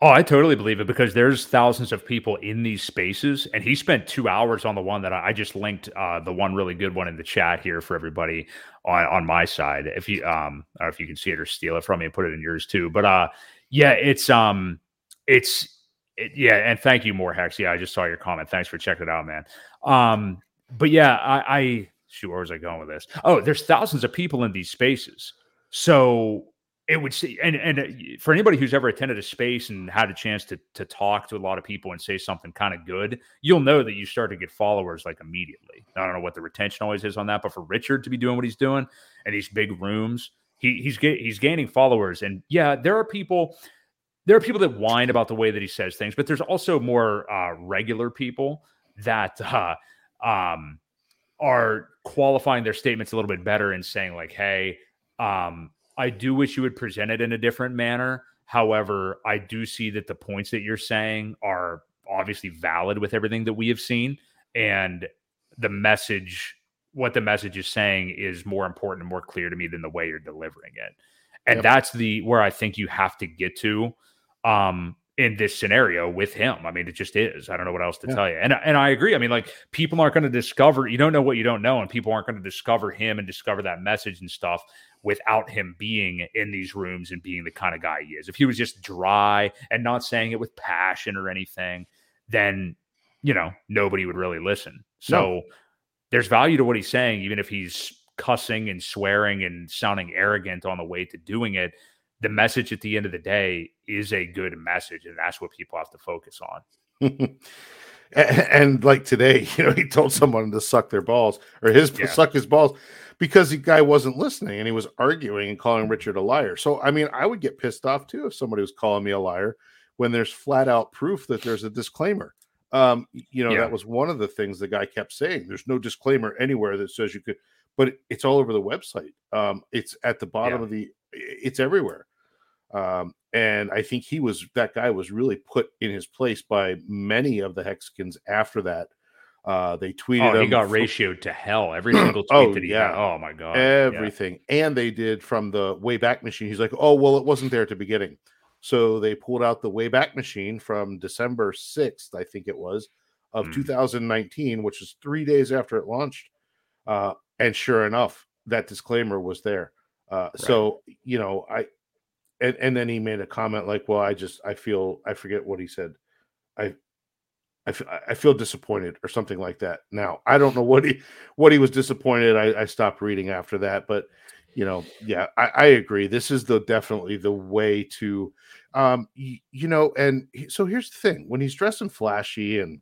Oh, I totally believe it because there's thousands of people in these spaces, and he spent two hours on the one that I, just linked. Uh, the one really good one in the chat here for everybody on on my side. If you um, know if you can see it or steal it from me and put it in yours too. But uh, yeah, it's um, it's it, yeah, and thank you, more Hex. Yeah, I just saw your comment. Thanks for checking it out, man. Um, but yeah, I, I shoot, where was I going with this? Oh, there's thousands of people in these spaces, so it would see and and uh, for anybody who's ever attended a space and had a chance to to talk to a lot of people and say something kind of good you'll know that you start to get followers like immediately i don't know what the retention always is on that but for richard to be doing what he's doing and these big rooms he he's he's gaining followers and yeah there are people there are people that whine about the way that he says things but there's also more uh, regular people that uh, um, are qualifying their statements a little bit better and saying like hey um, I do wish you would present it in a different manner. However, I do see that the points that you're saying are obviously valid with everything that we have seen. And the message, what the message is saying, is more important and more clear to me than the way you're delivering it. And yep. that's the where I think you have to get to um, in this scenario with him. I mean, it just is. I don't know what else to yeah. tell you. And and I agree. I mean, like people aren't going to discover. You don't know what you don't know, and people aren't going to discover him and discover that message and stuff without him being in these rooms and being the kind of guy he is. If he was just dry and not saying it with passion or anything, then you know nobody would really listen. So no. there's value to what he's saying, even if he's cussing and swearing and sounding arrogant on the way to doing it. The message at the end of the day is a good message, and that's what people have to focus on. and, and, like today, you know, he told someone to suck their balls or his yeah. suck his balls because the guy wasn't listening and he was arguing and calling Richard a liar. So, I mean, I would get pissed off too if somebody was calling me a liar when there's flat out proof that there's a disclaimer. Um, you know, yeah. that was one of the things the guy kept saying. There's no disclaimer anywhere that says you could, but it's all over the website. Um, it's at the bottom yeah. of the, it's everywhere. Um, and I think he was that guy was really put in his place by many of the Hexicans after that uh, they tweeted. Oh, he got ratioed to hell. Every single tweet oh, that he yeah. Got. Oh my god, everything. Yeah. And they did from the Wayback Machine. He's like, oh well, it wasn't there at the beginning, so they pulled out the Wayback Machine from December sixth, I think it was, of mm. 2019, which is three days after it launched. Uh, and sure enough, that disclaimer was there. Uh, right. So you know, I and, and then he made a comment like, "Well, I just I feel I forget what he said. I I, f- I feel disappointed or something like that. Now I don't know what he what he was disappointed. I, I stopped reading after that, but you know, yeah, I, I agree. This is the definitely the way to, um, you, you know. And he, so here's the thing: when he's dressing flashy and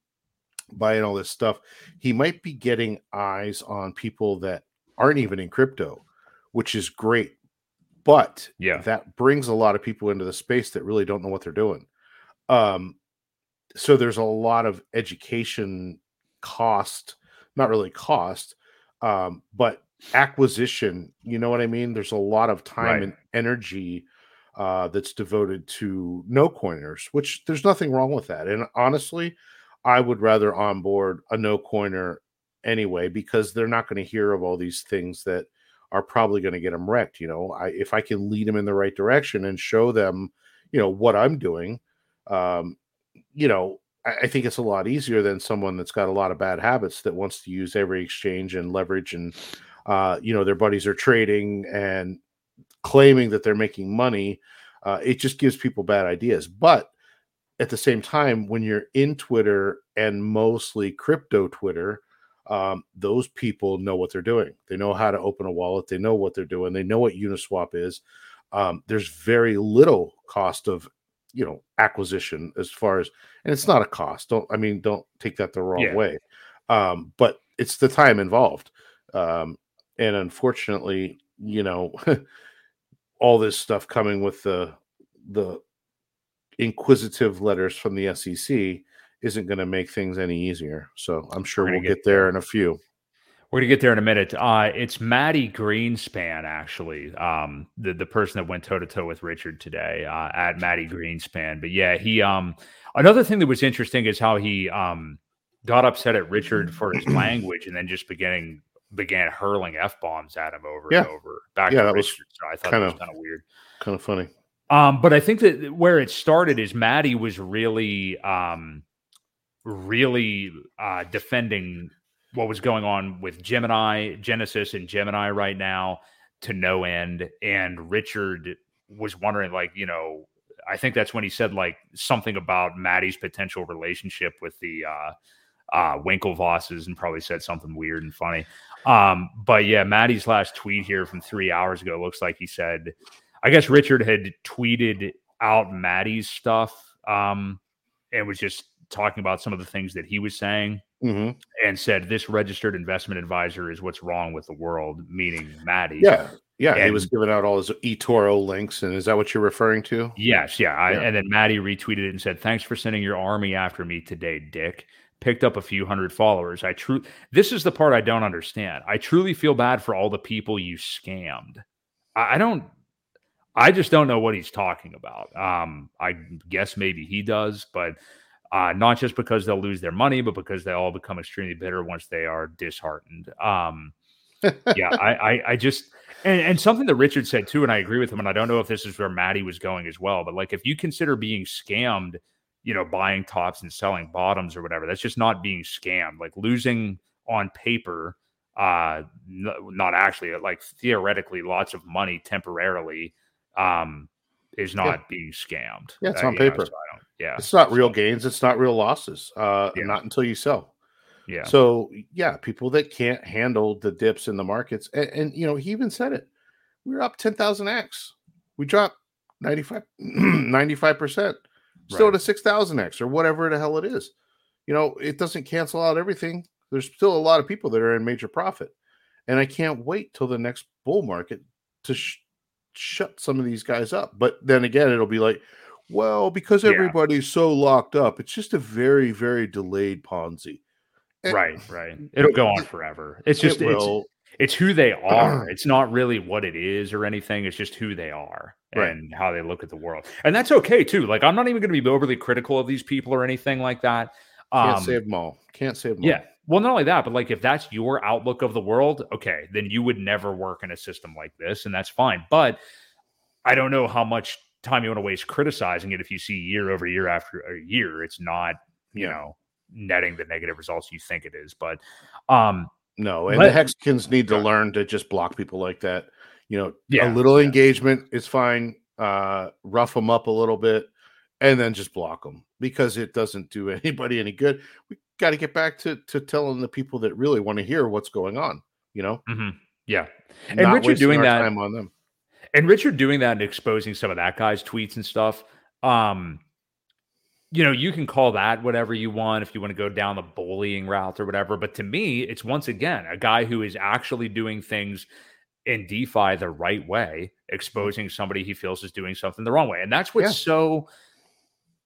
buying all this stuff, he might be getting eyes on people that aren't even in crypto, which is great. But yeah, that brings a lot of people into the space that really don't know what they're doing. Um, so there's a lot of education cost, not really cost, um, but acquisition. You know what I mean? There's a lot of time right. and energy uh, that's devoted to no coiners, which there's nothing wrong with that. And honestly, I would rather onboard a no coiner anyway because they're not going to hear of all these things that are probably going to get them wrecked. You know, I if I can lead them in the right direction and show them, you know, what I'm doing, um, you know, I, I think it's a lot easier than someone that's got a lot of bad habits that wants to use every exchange and leverage and uh, you know, their buddies are trading and claiming that they're making money. Uh, it just gives people bad ideas. But at the same time, when you're in Twitter and mostly crypto Twitter, um, those people know what they're doing. They know how to open a wallet. They know what they're doing. They know what Uniswap is. Um, there's very little cost of you know acquisition as far as and it's not a cost don't i mean don't take that the wrong yeah. way um but it's the time involved um and unfortunately you know all this stuff coming with the the inquisitive letters from the sec isn't going to make things any easier so i'm sure we'll get, get there in a few we're gonna get there in a minute. Uh, it's Mati Greenspan, actually, um, the the person that went toe to toe with Richard today uh, at Mati Greenspan. But yeah, he um, another thing that was interesting is how he um, got upset at Richard for his language and then just beginning began hurling f bombs at him over yeah. and over back yeah, to Richard. So I thought kinda, that was kind of weird, kind of funny. Um, but I think that where it started is Mati was really um, really uh, defending what was going on with Gemini, Genesis, and Gemini right now to no end. And Richard was wondering, like, you know, I think that's when he said like something about Mati's potential relationship with the uh uh Winklevosses and probably said something weird and funny. Um, but yeah, Mati's last tweet here from three hours ago looks like he said, I guess Richard had tweeted out Mati's stuff um, and was just talking about some of the things that he was saying Mhm. and said this registered investment advisor is what's wrong with the world, meaning Mati. Yeah, yeah. he was giving out all his eToro links, and is that what you're referring to? Yes, yeah. I, Yeah. And then Mati retweeted it and said, "Thanks for sending your army after me today, Dick." Picked up a few hundred followers. I true. This is the part I don't understand. I truly feel bad for all the people you scammed. I, I don't. I just don't know what he's talking about. Um, I guess maybe he does, but uh, not just because they'll lose their money, but because they all become extremely bitter once they are disheartened. Um, yeah, I, I, I just and, and something that Richard said too, and I agree with him, and I don't know if this is where Mati was going as well, but like if you consider being scammed, you know, buying tops and selling bottoms or whatever, that's just not being scammed. Like losing on paper, uh, n- not actually, like theoretically, lots of money temporarily, um, is not Yeah. being scammed. Yeah, it's Uh, on you know, paper. so yeah, It's not real gains. It's not real losses. Uh, Yeah. Not until you sell. yeah, So yeah, people that can't handle the dips in the markets, and, and you know, he even said it. We were up ten thousand x. We dropped 95 percent, still Right. at a six thousand x or whatever the hell it is. You know, it doesn't cancel out everything. There's still a lot of people that are in major profit, and I can't wait till the next bull market to sh- shut some of these guys up. But then again, it'll be like, well, because Yeah. everybody's so locked up, it's just a very, very delayed Ponzi. And right, right. It'll go on forever. It's just it it's, will. it's who they are. It's not really what it is or anything. It's just who they are Right. and how they look at the world. And that's okay too. Like I'm not even going to be overly critical of these people or anything like that. Can't Um, save them all. Can't save them yeah. Well, not only that, but like if that's your outlook of the world, okay, then you would never work in a system like this, and that's fine. But I don't know how much time you want to waste criticizing it if you see year over year after a year, it's not, you Yeah. know, netting the negative results you think it is. But um No, and Let- the Hexicans need to Yeah. learn to just block people like that. You know, Yeah, a little engagement is fine. Uh, rough them up a little bit, and then just block them because it doesn't do anybody any good. We got to get back to to telling the people that really want to hear what's going on. You know, mhm, yeah. And Not Richard doing that- time on them. and Richard doing that and exposing some of that guy's tweets and stuff. Um, you know, you can call that whatever you want if you want to go down the bullying route or whatever. But to me, it's once again a guy who is actually doing things in DeFi the right way, exposing somebody he feels is doing something the wrong way. And that's what's Yeah. so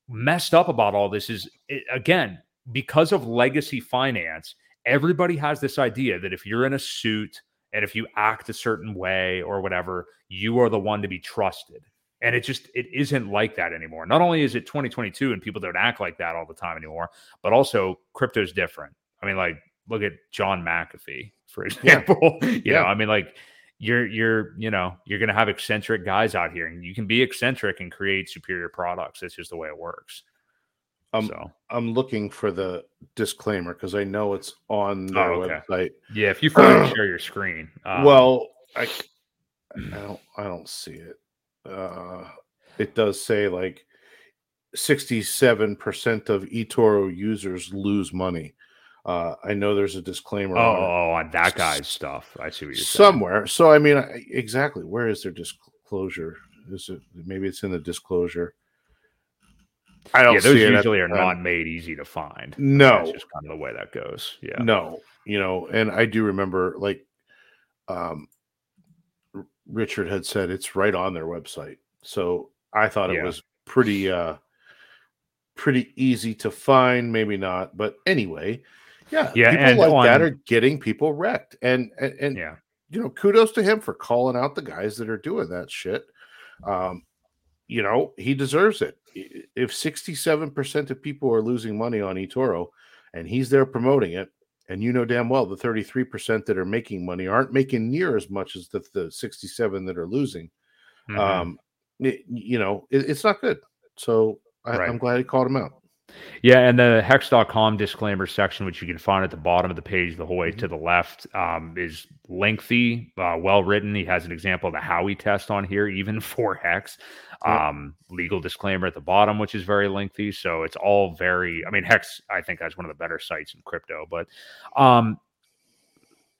messed up about all this is it, again, because of legacy finance, everybody has this idea that if you're in a suit and if you act a certain way or whatever, you are the one to be trusted. And it just it isn't like that anymore. Not only is it 2022 and people don't act like that all the time anymore, but also crypto's different. I mean, like look at John McAfee, for Yeah. example. you Yeah. know, I mean, like you're you're you know you're gonna have eccentric guys out here, and you can be eccentric and create superior products. That's just the way it works. Um, so I'm looking for the disclaimer because I know it's on their Oh, okay. website. yeah, if you share your screen. Um, well, I, I don't I don't see it. Uh, it does say like 67% of eToro users lose money. Uh, I know there's a disclaimer oh, on oh, on that guy's stuff. I see what you're saying. somewhere. So I mean, I, exactly where is their disclosure? Is it maybe it's in the disclosure? I don't yeah, those see it at usually are not made easy to find. No, That's just kind of the way that goes. Yeah. No, you know, and I do remember like um Richard had said it's right on their website. So I thought it Yeah. was pretty uh pretty easy to find, maybe not, but anyway, yeah, Yeah, people and like that are getting people wrecked. And and, and Yeah. you know, kudos to him for calling out the guys that are doing that shit. Um, you know, he deserves it. If 67% of people are losing money on eToro and he's there promoting it, and you know damn well the 33% that are making money aren't making near as much as the, the 67 that are losing. Mhm. Um, it- you know, it, it's not good. So I, Right. I'm glad he called him out. Yeah, and the hex.com disclaimer section, which you can find at the bottom of the page, the whole way Mhm. to the left, um, is lengthy, uh, well written. He has an example of the Howey test on here, even for Hex. Um, legal disclaimer at the bottom, which is very lengthy. So it's all very, I mean, Hex, I think, has one of the better sites in crypto. But um,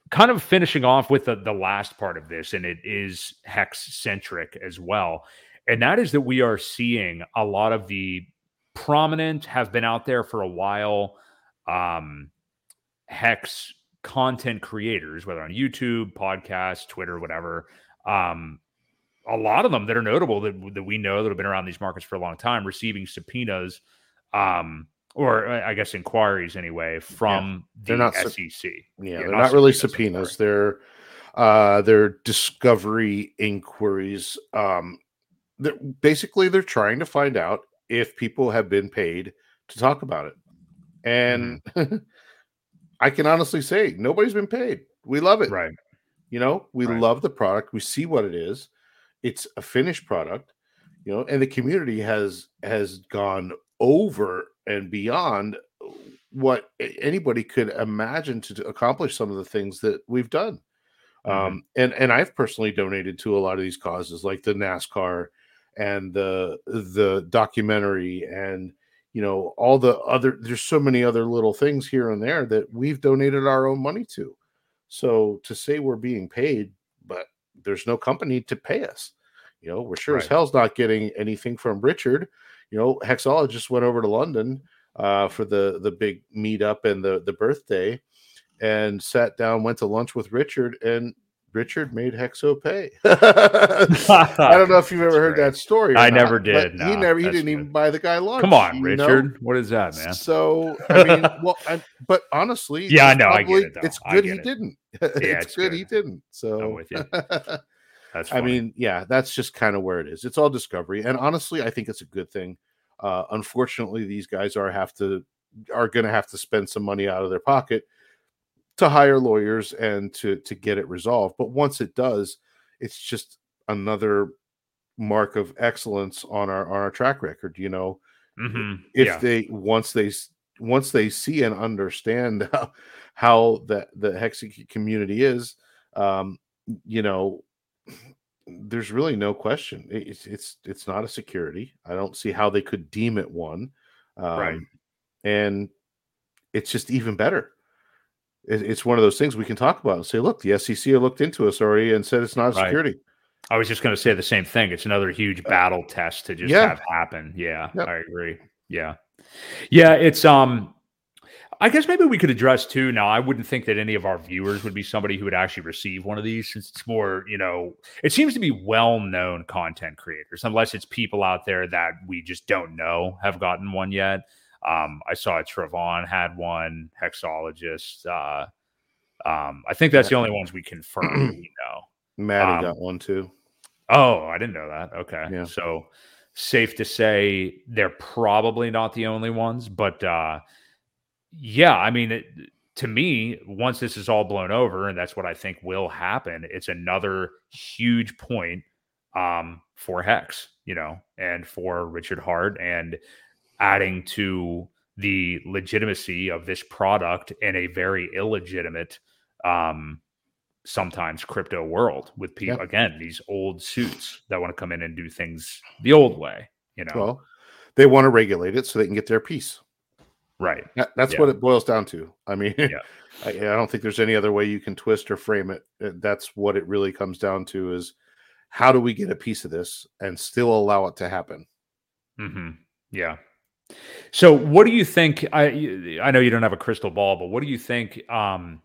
kind of finishing off with the, the last part of this, and it is hex centric as well. And that is that we are seeing a lot of the prominent, have been out there for a while, um, hex content creators, whether on YouTube, podcast, Twitter, whatever. Um, a lot of them that are notable that, that we know that have been around these markets for a long time, receiving subpoenas, um, or I guess inquiries anyway from yeah. they're the not SEC. yeah, yeah, they're not, not really subpoenas. They're uh, they're discovery inquiries. Um, they're, basically, they're trying to find out if people have been paid to talk about it, and mm-hmm. I can honestly say nobody's been paid. We love it, right? You know, we right. love the product. We see what it is. It's a finished product, you know, and the community has has gone over and beyond what anybody could imagine to accomplish some of the things that we've done. Mm-hmm. Um, and and I've personally donated to a lot of these causes, like the NASCAR and the the documentary, and you know all the other. There's so many other little things here and there that we've donated our own money to. So to say we're being paid, but there's no company to pay us. You know, we're sure right. as hell's not getting anything from Richard you know, Hexologist went over to London uh, for the the big meetup and the the birthday, and sat down, went to lunch with Richard, and Richard made Hexo pay. I don't know if you've ever heard that story. I not, never did. No, he never. He didn't good. even buy the guy lunch. Come on, Richard. Know? What is that, man? So I mean, well, I, but honestly, yeah, I know. Probably, I get it. It's good he it. didn't. Yeah, it's, it's good, good, he didn't. So I'm with you. That's funny. I mean, yeah, that's just kind of where it is. It's all discovery, and honestly, I think it's a good thing. Uh, unfortunately, these guys are have to are going to have to spend some money out of their pocket to hire lawyers and to to get it resolved. But once it does, it's just another mark of excellence on our on our track record. You know, mm-hmm. if yeah. they once they once they see and understand how, how the the Hexi community is, um, you know, there's really no question. It's it's it's not a security. I don't see how they could deem it one. Um, right. And it's just even better. It, it's one of those things we can talk about and say, look, the SEC looked into us already and said it's not a right. security. I was just going to say the same thing. It's another huge uh, battle test to just yeah. have happen. Yeah, yep. I agree. Yeah, yeah. It's um, I guess maybe we could address too. Now, I wouldn't think that any of our viewers would be somebody who would actually receive one of these, since it's more, you know, it seems to be well-known content creators, unless it's people out there that we just don't know have gotten one yet. Um, I saw Trevon had one, Hexologist. Uh, um, I think that's the only ones we confirm we know. Mati um, got one too. Oh, I didn't know that. Okay, yeah. so safe to say they're probably not the only ones, but. uh yeah, I mean, it, to me, once this is all blown over, and that's what I think will happen, it's another huge point um, for Hex, you know, and for Richard Heart and adding to the legitimacy of this product in a very illegitimate, um, sometimes crypto world with people yep. again these old suits that want to come in and do things the old way. You know, well, they want to regulate it so they can get their piece. Right. That, that's yeah. what it boils down to. I mean, yeah. I, I, don't think there's any other way you can twist or frame it. Uh, that's what it really comes down to is how do we get a piece of this and still allow it to happen? Mm-hmm. Yeah. So what do you think? I I know you don't have a crystal ball, but what do you think? Um,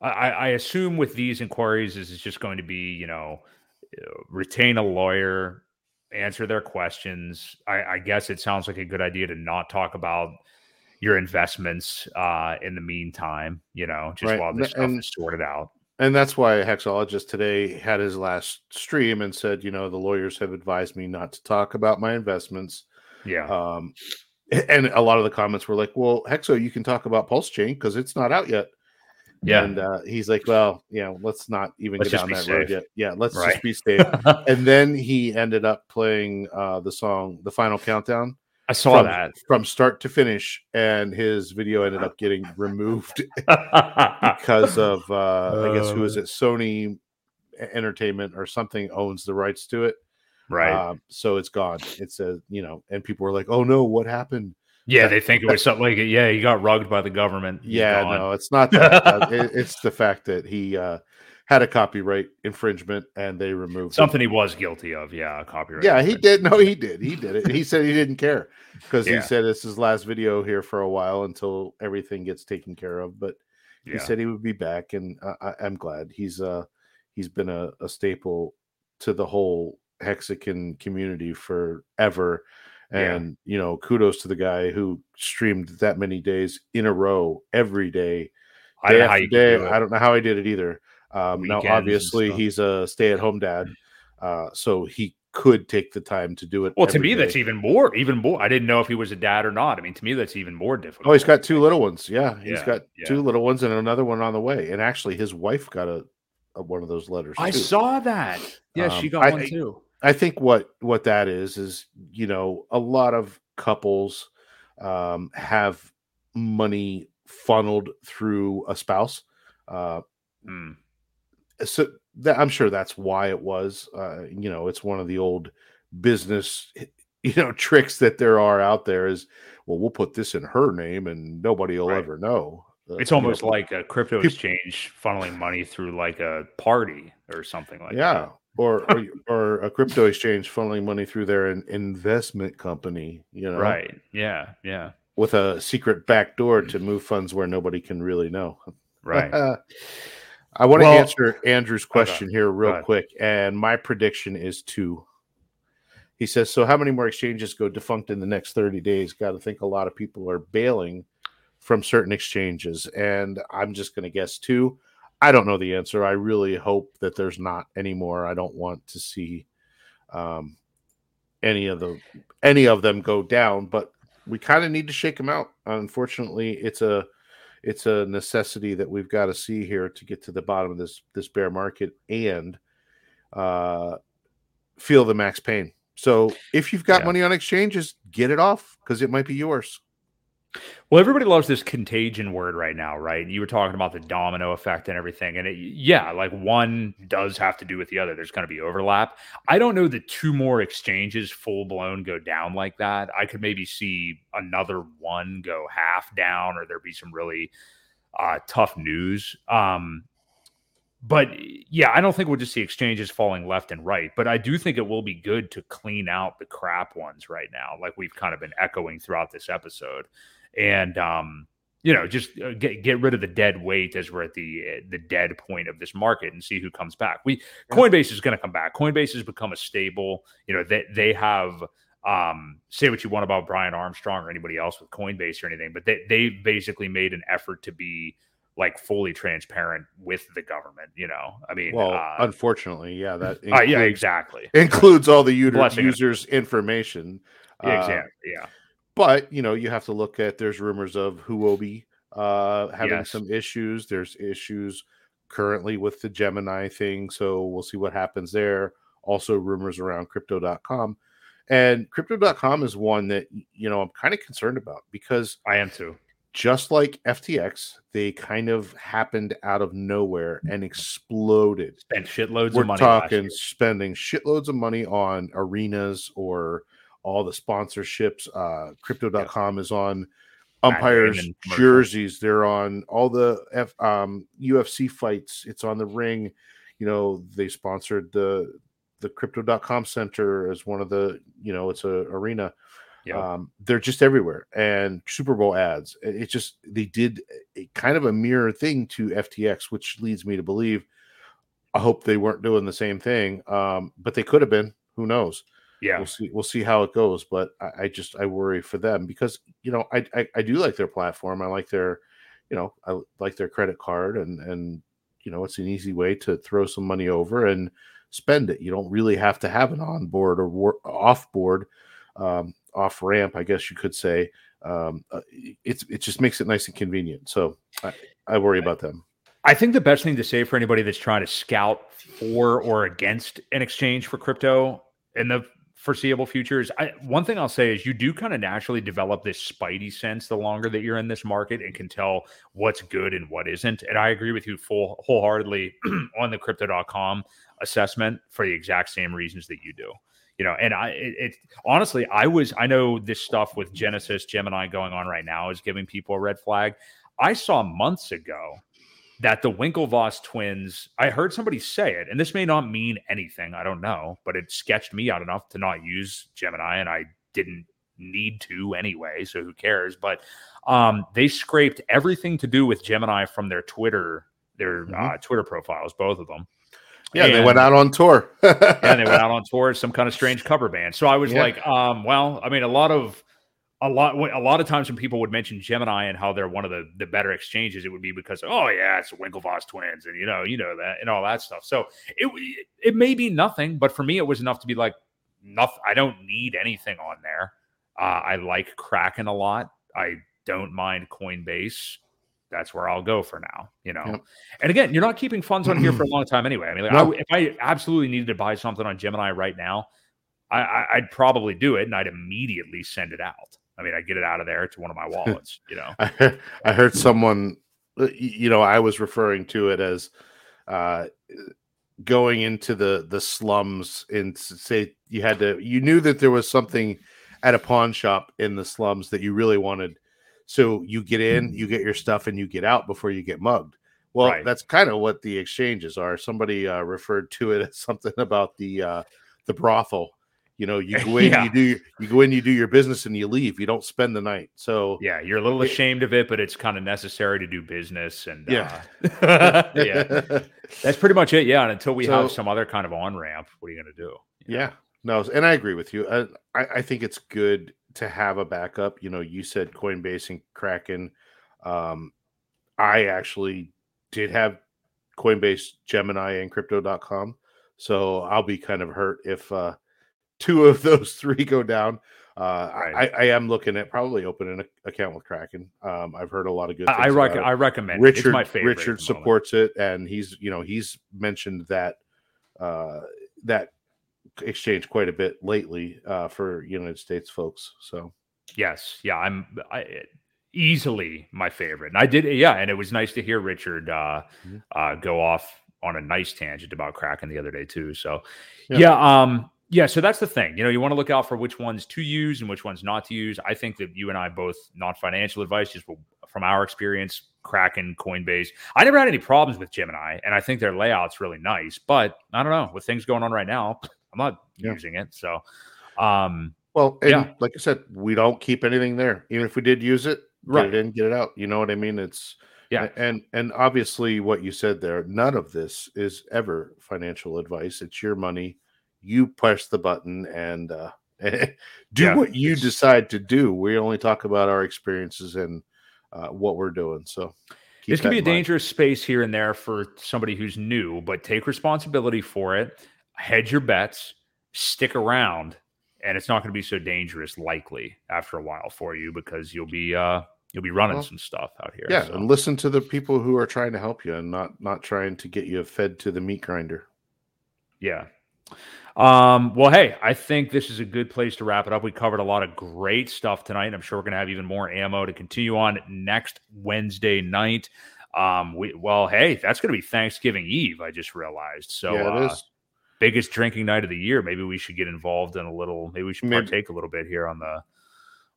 I, I assume with these inquiries, is it's just going to be you know retain a lawyer, answer their questions. I, I guess it sounds like a good idea to not talk about your investments uh, in the meantime, you know, just right. while this stuff and, is sorted out. And that's why a Hexologist today had his last stream and said, you know, the lawyers have advised me not to talk about my investments. Yeah. Um, and a lot of the comments were like, well, Hexo, you can talk about Pulse Chain because it's not out yet. Yeah. And uh, he's like, well, you know, let's not even let's get down that safe. road yet. Yeah, let's right. just be safe. and then he ended up playing uh, the song, The Final Countdown. I saw from, that from start to finish, and his video ended up getting removed because of uh, I guess who is uh. it? Sony Entertainment or something owns the rights to it. Right. Uh, so it's gone. It's a you know, and people were like, "Oh no, what happened?" Yeah, they think it was something like yeah, he got rugged by the government. He's yeah, gone. no, it's not that. Uh, it- it's the fact that he uh, had a copyright infringement and they removed something he was guilty of. Yeah, copyright. Yeah, he did. No, he did. He did it. He said he didn't care because Yeah. he said it's his last video here for a while until everything gets taken care of. But he Yeah. said he would be back, and I, I, I'm glad he's uh he's been a, a staple to the whole Hexican community forever. Yeah. And you know, kudos to the guy who streamed that many days in a row every day, I don't day know how after day. do. I don't know how he did it either. Um, now, obviously, he's a stay-at-home dad, uh, so he could take the time to do it. Well, to me, that's even more, even more. I didn't know if he was a dad or not. I mean, to me, that's even more difficult. Oh, he's got two little ones. Yeah, he's Yeah, got yeah. two little ones and another one on the way. And actually, his wife got a, a one of those letters. I too. saw that. Yeah, she Um, got I- one too. I think what what that is is you know a lot of couples um, have money funneled through a spouse. Uh, Mm. so that, I'm sure that's why it was. Uh, you know, it's one of the old business you know tricks that there are out there. Is well, we'll put this in her name and nobody will Right. ever know. Uh, It's you know, almost like a crypto exchange funneling money through like a party or something like that. yeah. that. Or, or or a crypto exchange funneling money through their investment company, you know, Right. Yeah. Yeah. with a secret back door to move funds where nobody can really know. Right. I want to Well- answer Andrew's question here real quick, and my prediction is two. He says, "So how many more exchanges go defunct in the next thirty days?" Got to think a lot of people are bailing from certain exchanges, and I'm just going to guess two. I don't know the answer. I really hope that there's not anymore. I don't want to see um, any of the any of them go down, but we kind of need to shake them out. Unfortunately, it's a it's a necessity that we've got to see here to get to the bottom of this this bear market and uh, feel the max pain. So if you've got Yeah. money on exchanges, get it off because it might be yours. Well, everybody loves this contagion word right now, right? You were talking about the domino effect and everything. And it, yeah, like one does have to do with the other. There's going to be overlap. I don't know that two more exchanges full blown go down like that. I could maybe see another one go half down or there be some really uh, tough news. Um, but yeah, I don't think we'll just see exchanges falling left and right. But I do think it will be good to clean out the crap ones right now, like we've kind of been echoing throughout this episode and um, you know, just uh, get get rid of the dead weight as we're at the uh, the dead point of this market and see who comes back. We Yeah. Coinbase is going to come back. Coinbase has become a stable. You know, they they have um, say what you want about Brian Armstrong or anybody else with Coinbase or anything, but they they basically made an effort to be like fully transparent with the government. You know, I mean, Well, uh, unfortunately, yeah, that uh, yeah, exactly, includes all the user, Blessing it. users' information. yeah, Uh, exactly, yeah. But you know, you have to look at. There's rumors of Huobi uh, having Yes. some issues. There's issues currently with the Gemini thing, so we'll see what happens there. Also, rumors around Crypto.com, and Crypto.com is one that you know I'm kind of concerned about because I am too. just like FTX, they kind of happened out of nowhere and exploded. Spent shitloads We're of money. last talking spending shitloads of money on arenas or all the sponsorships. Uh, Crypto.com is on umpires' jerseys. They're on all the F, um, UFC fights. It's on the ring. You know, they sponsored the the Crypto.com Center as one of the. You know, it's a arena. Yep. Um, they're just everywhere, and Super Bowl ads. It it just they did a, kind of a mirror thing to FTX, which leads me to believe. I hope they weren't doing the same thing, um, but they could have been. Who knows? Yeah, We'll see. We'll see how it goes. But I, I just I worry for them because you know I, I I do like their platform. I like their, you know, I like their credit card, and and you know it's an easy way to throw some money over and spend it. You don't really have to have an on board or wor- off board, um, off ramp, I guess you could say. Um, uh, it's it just makes it nice and convenient. So I, I worry about them. I think the best thing to say for anybody that's trying to scout for or against an exchange for crypto in the foreseeable future is I, one thing I'll say is you do kind of naturally develop this spidey sense the longer that you're in this market and can tell what's good and what isn't. And I agree with you full wholeheartedly on the crypto.com assessment for the exact same reasons that you do. you know, and I it, it honestly, I was I know this stuff with Genesis Gemini going on right now is giving people a red flag. I saw months ago that the Winklevoss twins, I heard somebody say it, and this may not mean anything, I don't know, but it sketched me out enough to not use Gemini, and I didn't need to anyway, so who cares? But um, they scraped everything to do with Gemini from their Twitter, their mm-hmm. uh, Twitter profiles, both of them. Yeah, and, they went out on tour. yeah, they went out on tour, as some kind of strange cover band. So I was yeah. like, um, well, I mean, a lot of a lot a lot of times when people would mention Gemini and how they're one of the the better exchanges, it would be because oh yeah, it's the Winklevoss twins and you know you know that and all that stuff. So it it may be nothing, but for me it was enough to be like nothing. I don't need anything on there. Uh, I like Kraken a lot. I don't mind Coinbase. That's where I'll go for now, you know. Yep. And again, you're not keeping funds on here for a long time anyway. I mean, like, no. I, if I absolutely needed to buy something on Gemini right now, I, I'd probably do it and I'd immediately send it out. I mean, I get it out of there to one of my wallets, you know. I, heard, someone, you know, I was referring to it as uh, going into the the slums and say you had to, you knew that there was something at a pawn shop in the slums that you really wanted. So you get in, you get your stuff, and you get out before you get mugged. Well, right. that's kind of what the exchanges are. Somebody uh, referred to it as something about the uh, the brothel you know, you go in, yeah. you do you go in, you do your business, and you leave. You don't spend the night. So yeah, you're a little it, ashamed of it, but it's kind of necessary to do business. And yeah, uh, yeah, that's pretty much it. Yeah, and until we so, have some other kind of on ramp, what are you going to do? Yeah, no, and I agree with you. I, I, I think it's good to have a backup. You know, you said Coinbase and Kraken. Um, I actually did have Coinbase, Gemini, and Crypto.com. So I'll be kind of hurt if uh, two of those three go down. Uh, right. I, I, am looking at probably opening an account with Kraken. Um, I've heard a lot of good. I, rec- I recommend. Richard, my favorite. Richard supports it, and he's you know he's mentioned that uh, that exchange quite a bit lately uh, for United States folks. So yes, yeah, I'm I, easily my favorite, and I did yeah, and it was nice to hear Richard uh, mm-hmm. uh, go off on a nice tangent about Kraken the other day too. So yeah, yeah um yeah, so that's the thing. You know, you want to look out for which ones to use and which ones not to use. I think that you and I both not financial advice, just from our experience, Kraken, Coinbase. I never had any problems with Gemini, and I think their layout's really nice. But I don't know with things going on right now, I'm not yeah. using it. So, um, well, yeah, like I said, we don't keep anything there. Even if we did use it, right. get it in, get it out. You know what I mean? It's yeah, and and obviously what you said there. None of this is ever financial advice. It's your money you press the button and uh, do yeah. what you decide to do. We only talk about our experiences and uh, what we're doing. So this can be a dangerous space here and there for somebody who's new, but take responsibility for it. Hedge your bets, stick around, and it's not going to be so dangerous likely after a while for you because you'll be uh, you'll be running well, some stuff out here. Yeah, so. and listen to the people who are trying to help you and not not trying to get you fed to the meat grinder. Yeah, um, well, hey, I think this is a good place to wrap it up. We covered a lot of great stuff tonight. and I'm sure we're going to have even more ammo to continue on next Wednesday night. Um, we well, hey, that's going to be Thanksgiving Eve. I just realized. So, yeah, uh, biggest drinking night of the year. Maybe we should get involved in a little. Maybe we should maybe, partake a little bit here on the.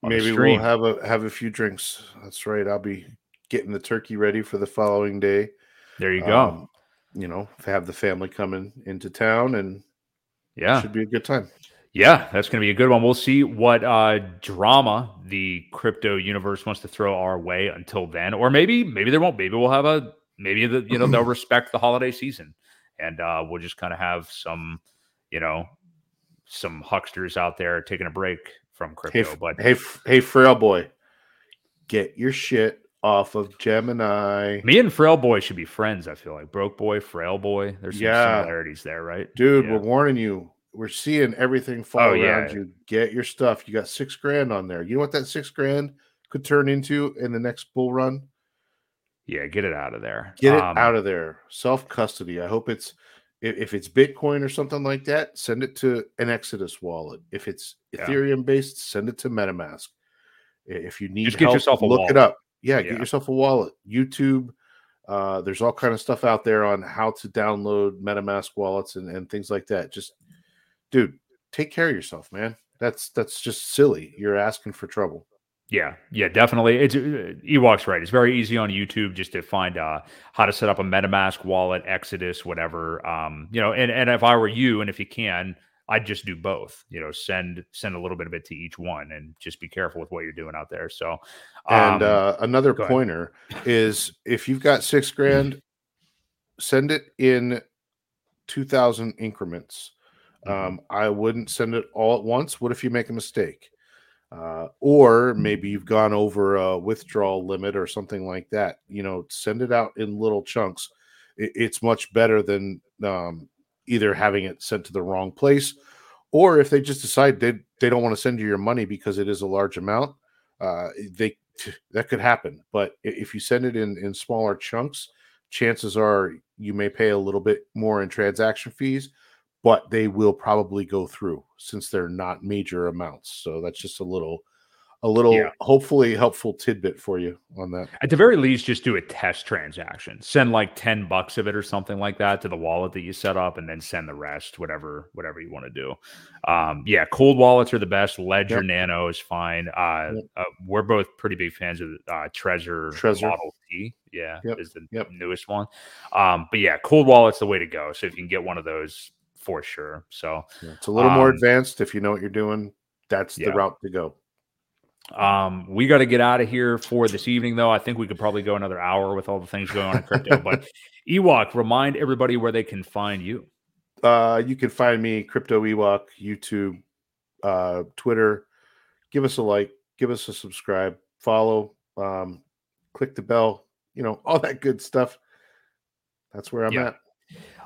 On maybe the we'll have a have a few drinks. That's right. I'll be getting the turkey ready for the following day. There you go. Um, you know, have the family coming into town and yeah, should be a good time. Yeah, that's going to be a good one. We'll see what uh, drama the crypto universe wants to throw our way until then, or maybe maybe there won't. Maybe we'll have a maybe the you know they'll respect the holiday season, and uh, we'll just kind of have some you know some hucksters out there taking a break from crypto. Hey, but hey, hey, frail boy, get your shit off of Gemini. Me and Frail Boy should be friends. I feel like Broke Boy, Frail Boy. There's some yeah. similarities there, right? Dude, yeah. we're warning you. We're seeing everything fall oh, around yeah. you. Get your stuff. You got six grand on there. You know what that six grand could turn into in the next bull run? Yeah, get it out of there. Get it um, out of there. Self custody. I hope it's if it's Bitcoin or something like that, send it to an Exodus wallet. If it's Ethereum based, send it to MetaMask. If you need Just help, get yourself a look wallet. it up yeah, yeah, get yourself a wallet. YouTube. Uh, there's all kind of stuff out there on how to download MetaMask wallets and, and things like that. Just, dude, take care of yourself, man. That's that's just silly. You're asking for trouble. Yeah, yeah, definitely. It's uh, Ewok's right. It's very easy on YouTube just to find uh, how to set up a MetaMask wallet, Exodus, whatever. Um, you know, and and if I were you, and if you can, I'd just do both. You know, send send a little bit of it to each one, and just be careful with what you're doing out there. So, um, and uh, another pointer is if you've got six grand, send it in two thousand increments. Mm-hmm. Um, I wouldn't send it all at once. What if you make a mistake? uh, or maybe you've gone over a withdrawal limit or something like that. You know, send it out in little chunks. It, it's much better than um, either having it sent to the wrong place, or if they just decide they they don't want to send you your money because it is a large amount. Uh, they that could happen. But if you send it in in smaller chunks, chances are you may pay a little bit more in transaction fees but they will probably go through since they're not major amounts. So that's just a little a little yeah. hopefully helpful tidbit for you on that. At the very least, just do a test transaction. Send like 10 bucks of it or something like that to the wallet that you set up and then send the rest, whatever, whatever you want to do. Um, yeah, cold wallets are the best. Ledger yep. Nano is fine. Uh, yep. uh, we're both pretty big fans of uh, Trezor, Trezor. Model T. Yeah, yep. is the newest one. Um, but yeah, cold wallet's the way to go. So if you can get one of those, for sure. So yeah, it's a little um, more advanced if you know what you're doing. That's the route to go. Um, we got to get out of here for this evening, though. I think we could probably go another hour with all the things going on in crypto. but Ewok, remind everybody where they can find you. Uh, you can find me Crypto Ewok, YouTube, uh, Twitter. Give us a like, give us a subscribe, follow, um, click the bell, you know, all that good stuff. That's where I'm yeah. at.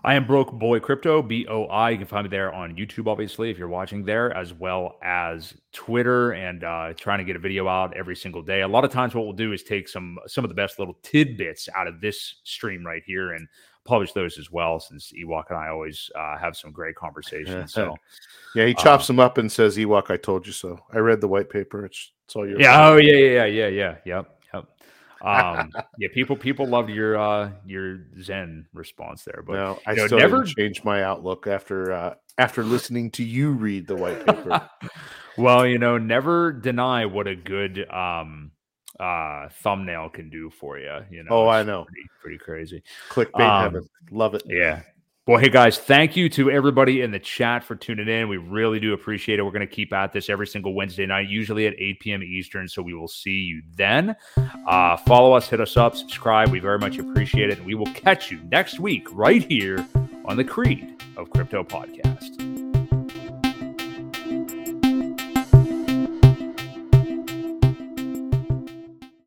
I am Broke Boy Crypto, B O I. You can find me there on YouTube, obviously, if you're watching there, as well as Twitter, and uh, trying to get a video out every single day. A lot of times, what we'll do is take some some of the best little tidbits out of this stream right here and publish those as well. Since Ewok and I always uh, have some great conversations. So, yeah, he chops uh, them up and says, "Ewok, I told you so." I read the white paper. It's, it's all your. Yeah. Oh yeah, yeah. Yeah. Yeah. Yeah. Yep. Um, yeah, people people loved your uh, your Zen response there, but no, I know, still never changed my outlook after uh, after listening to you read the white paper. well, you know, never deny what a good um, uh, thumbnail can do for you. You know, oh, I know, pretty, pretty crazy. Clickbait um, heaven, love it. Yeah, well, hey guys, thank you to everybody in the chat for tuning in. We really do appreciate it. We're going to keep at this every single Wednesday night, usually at 8 p.m. Eastern. So we will see you then. Uh, follow us, hit us up, subscribe. We very much appreciate it. And we will catch you next week right here on the Creed of Crypto Podcast.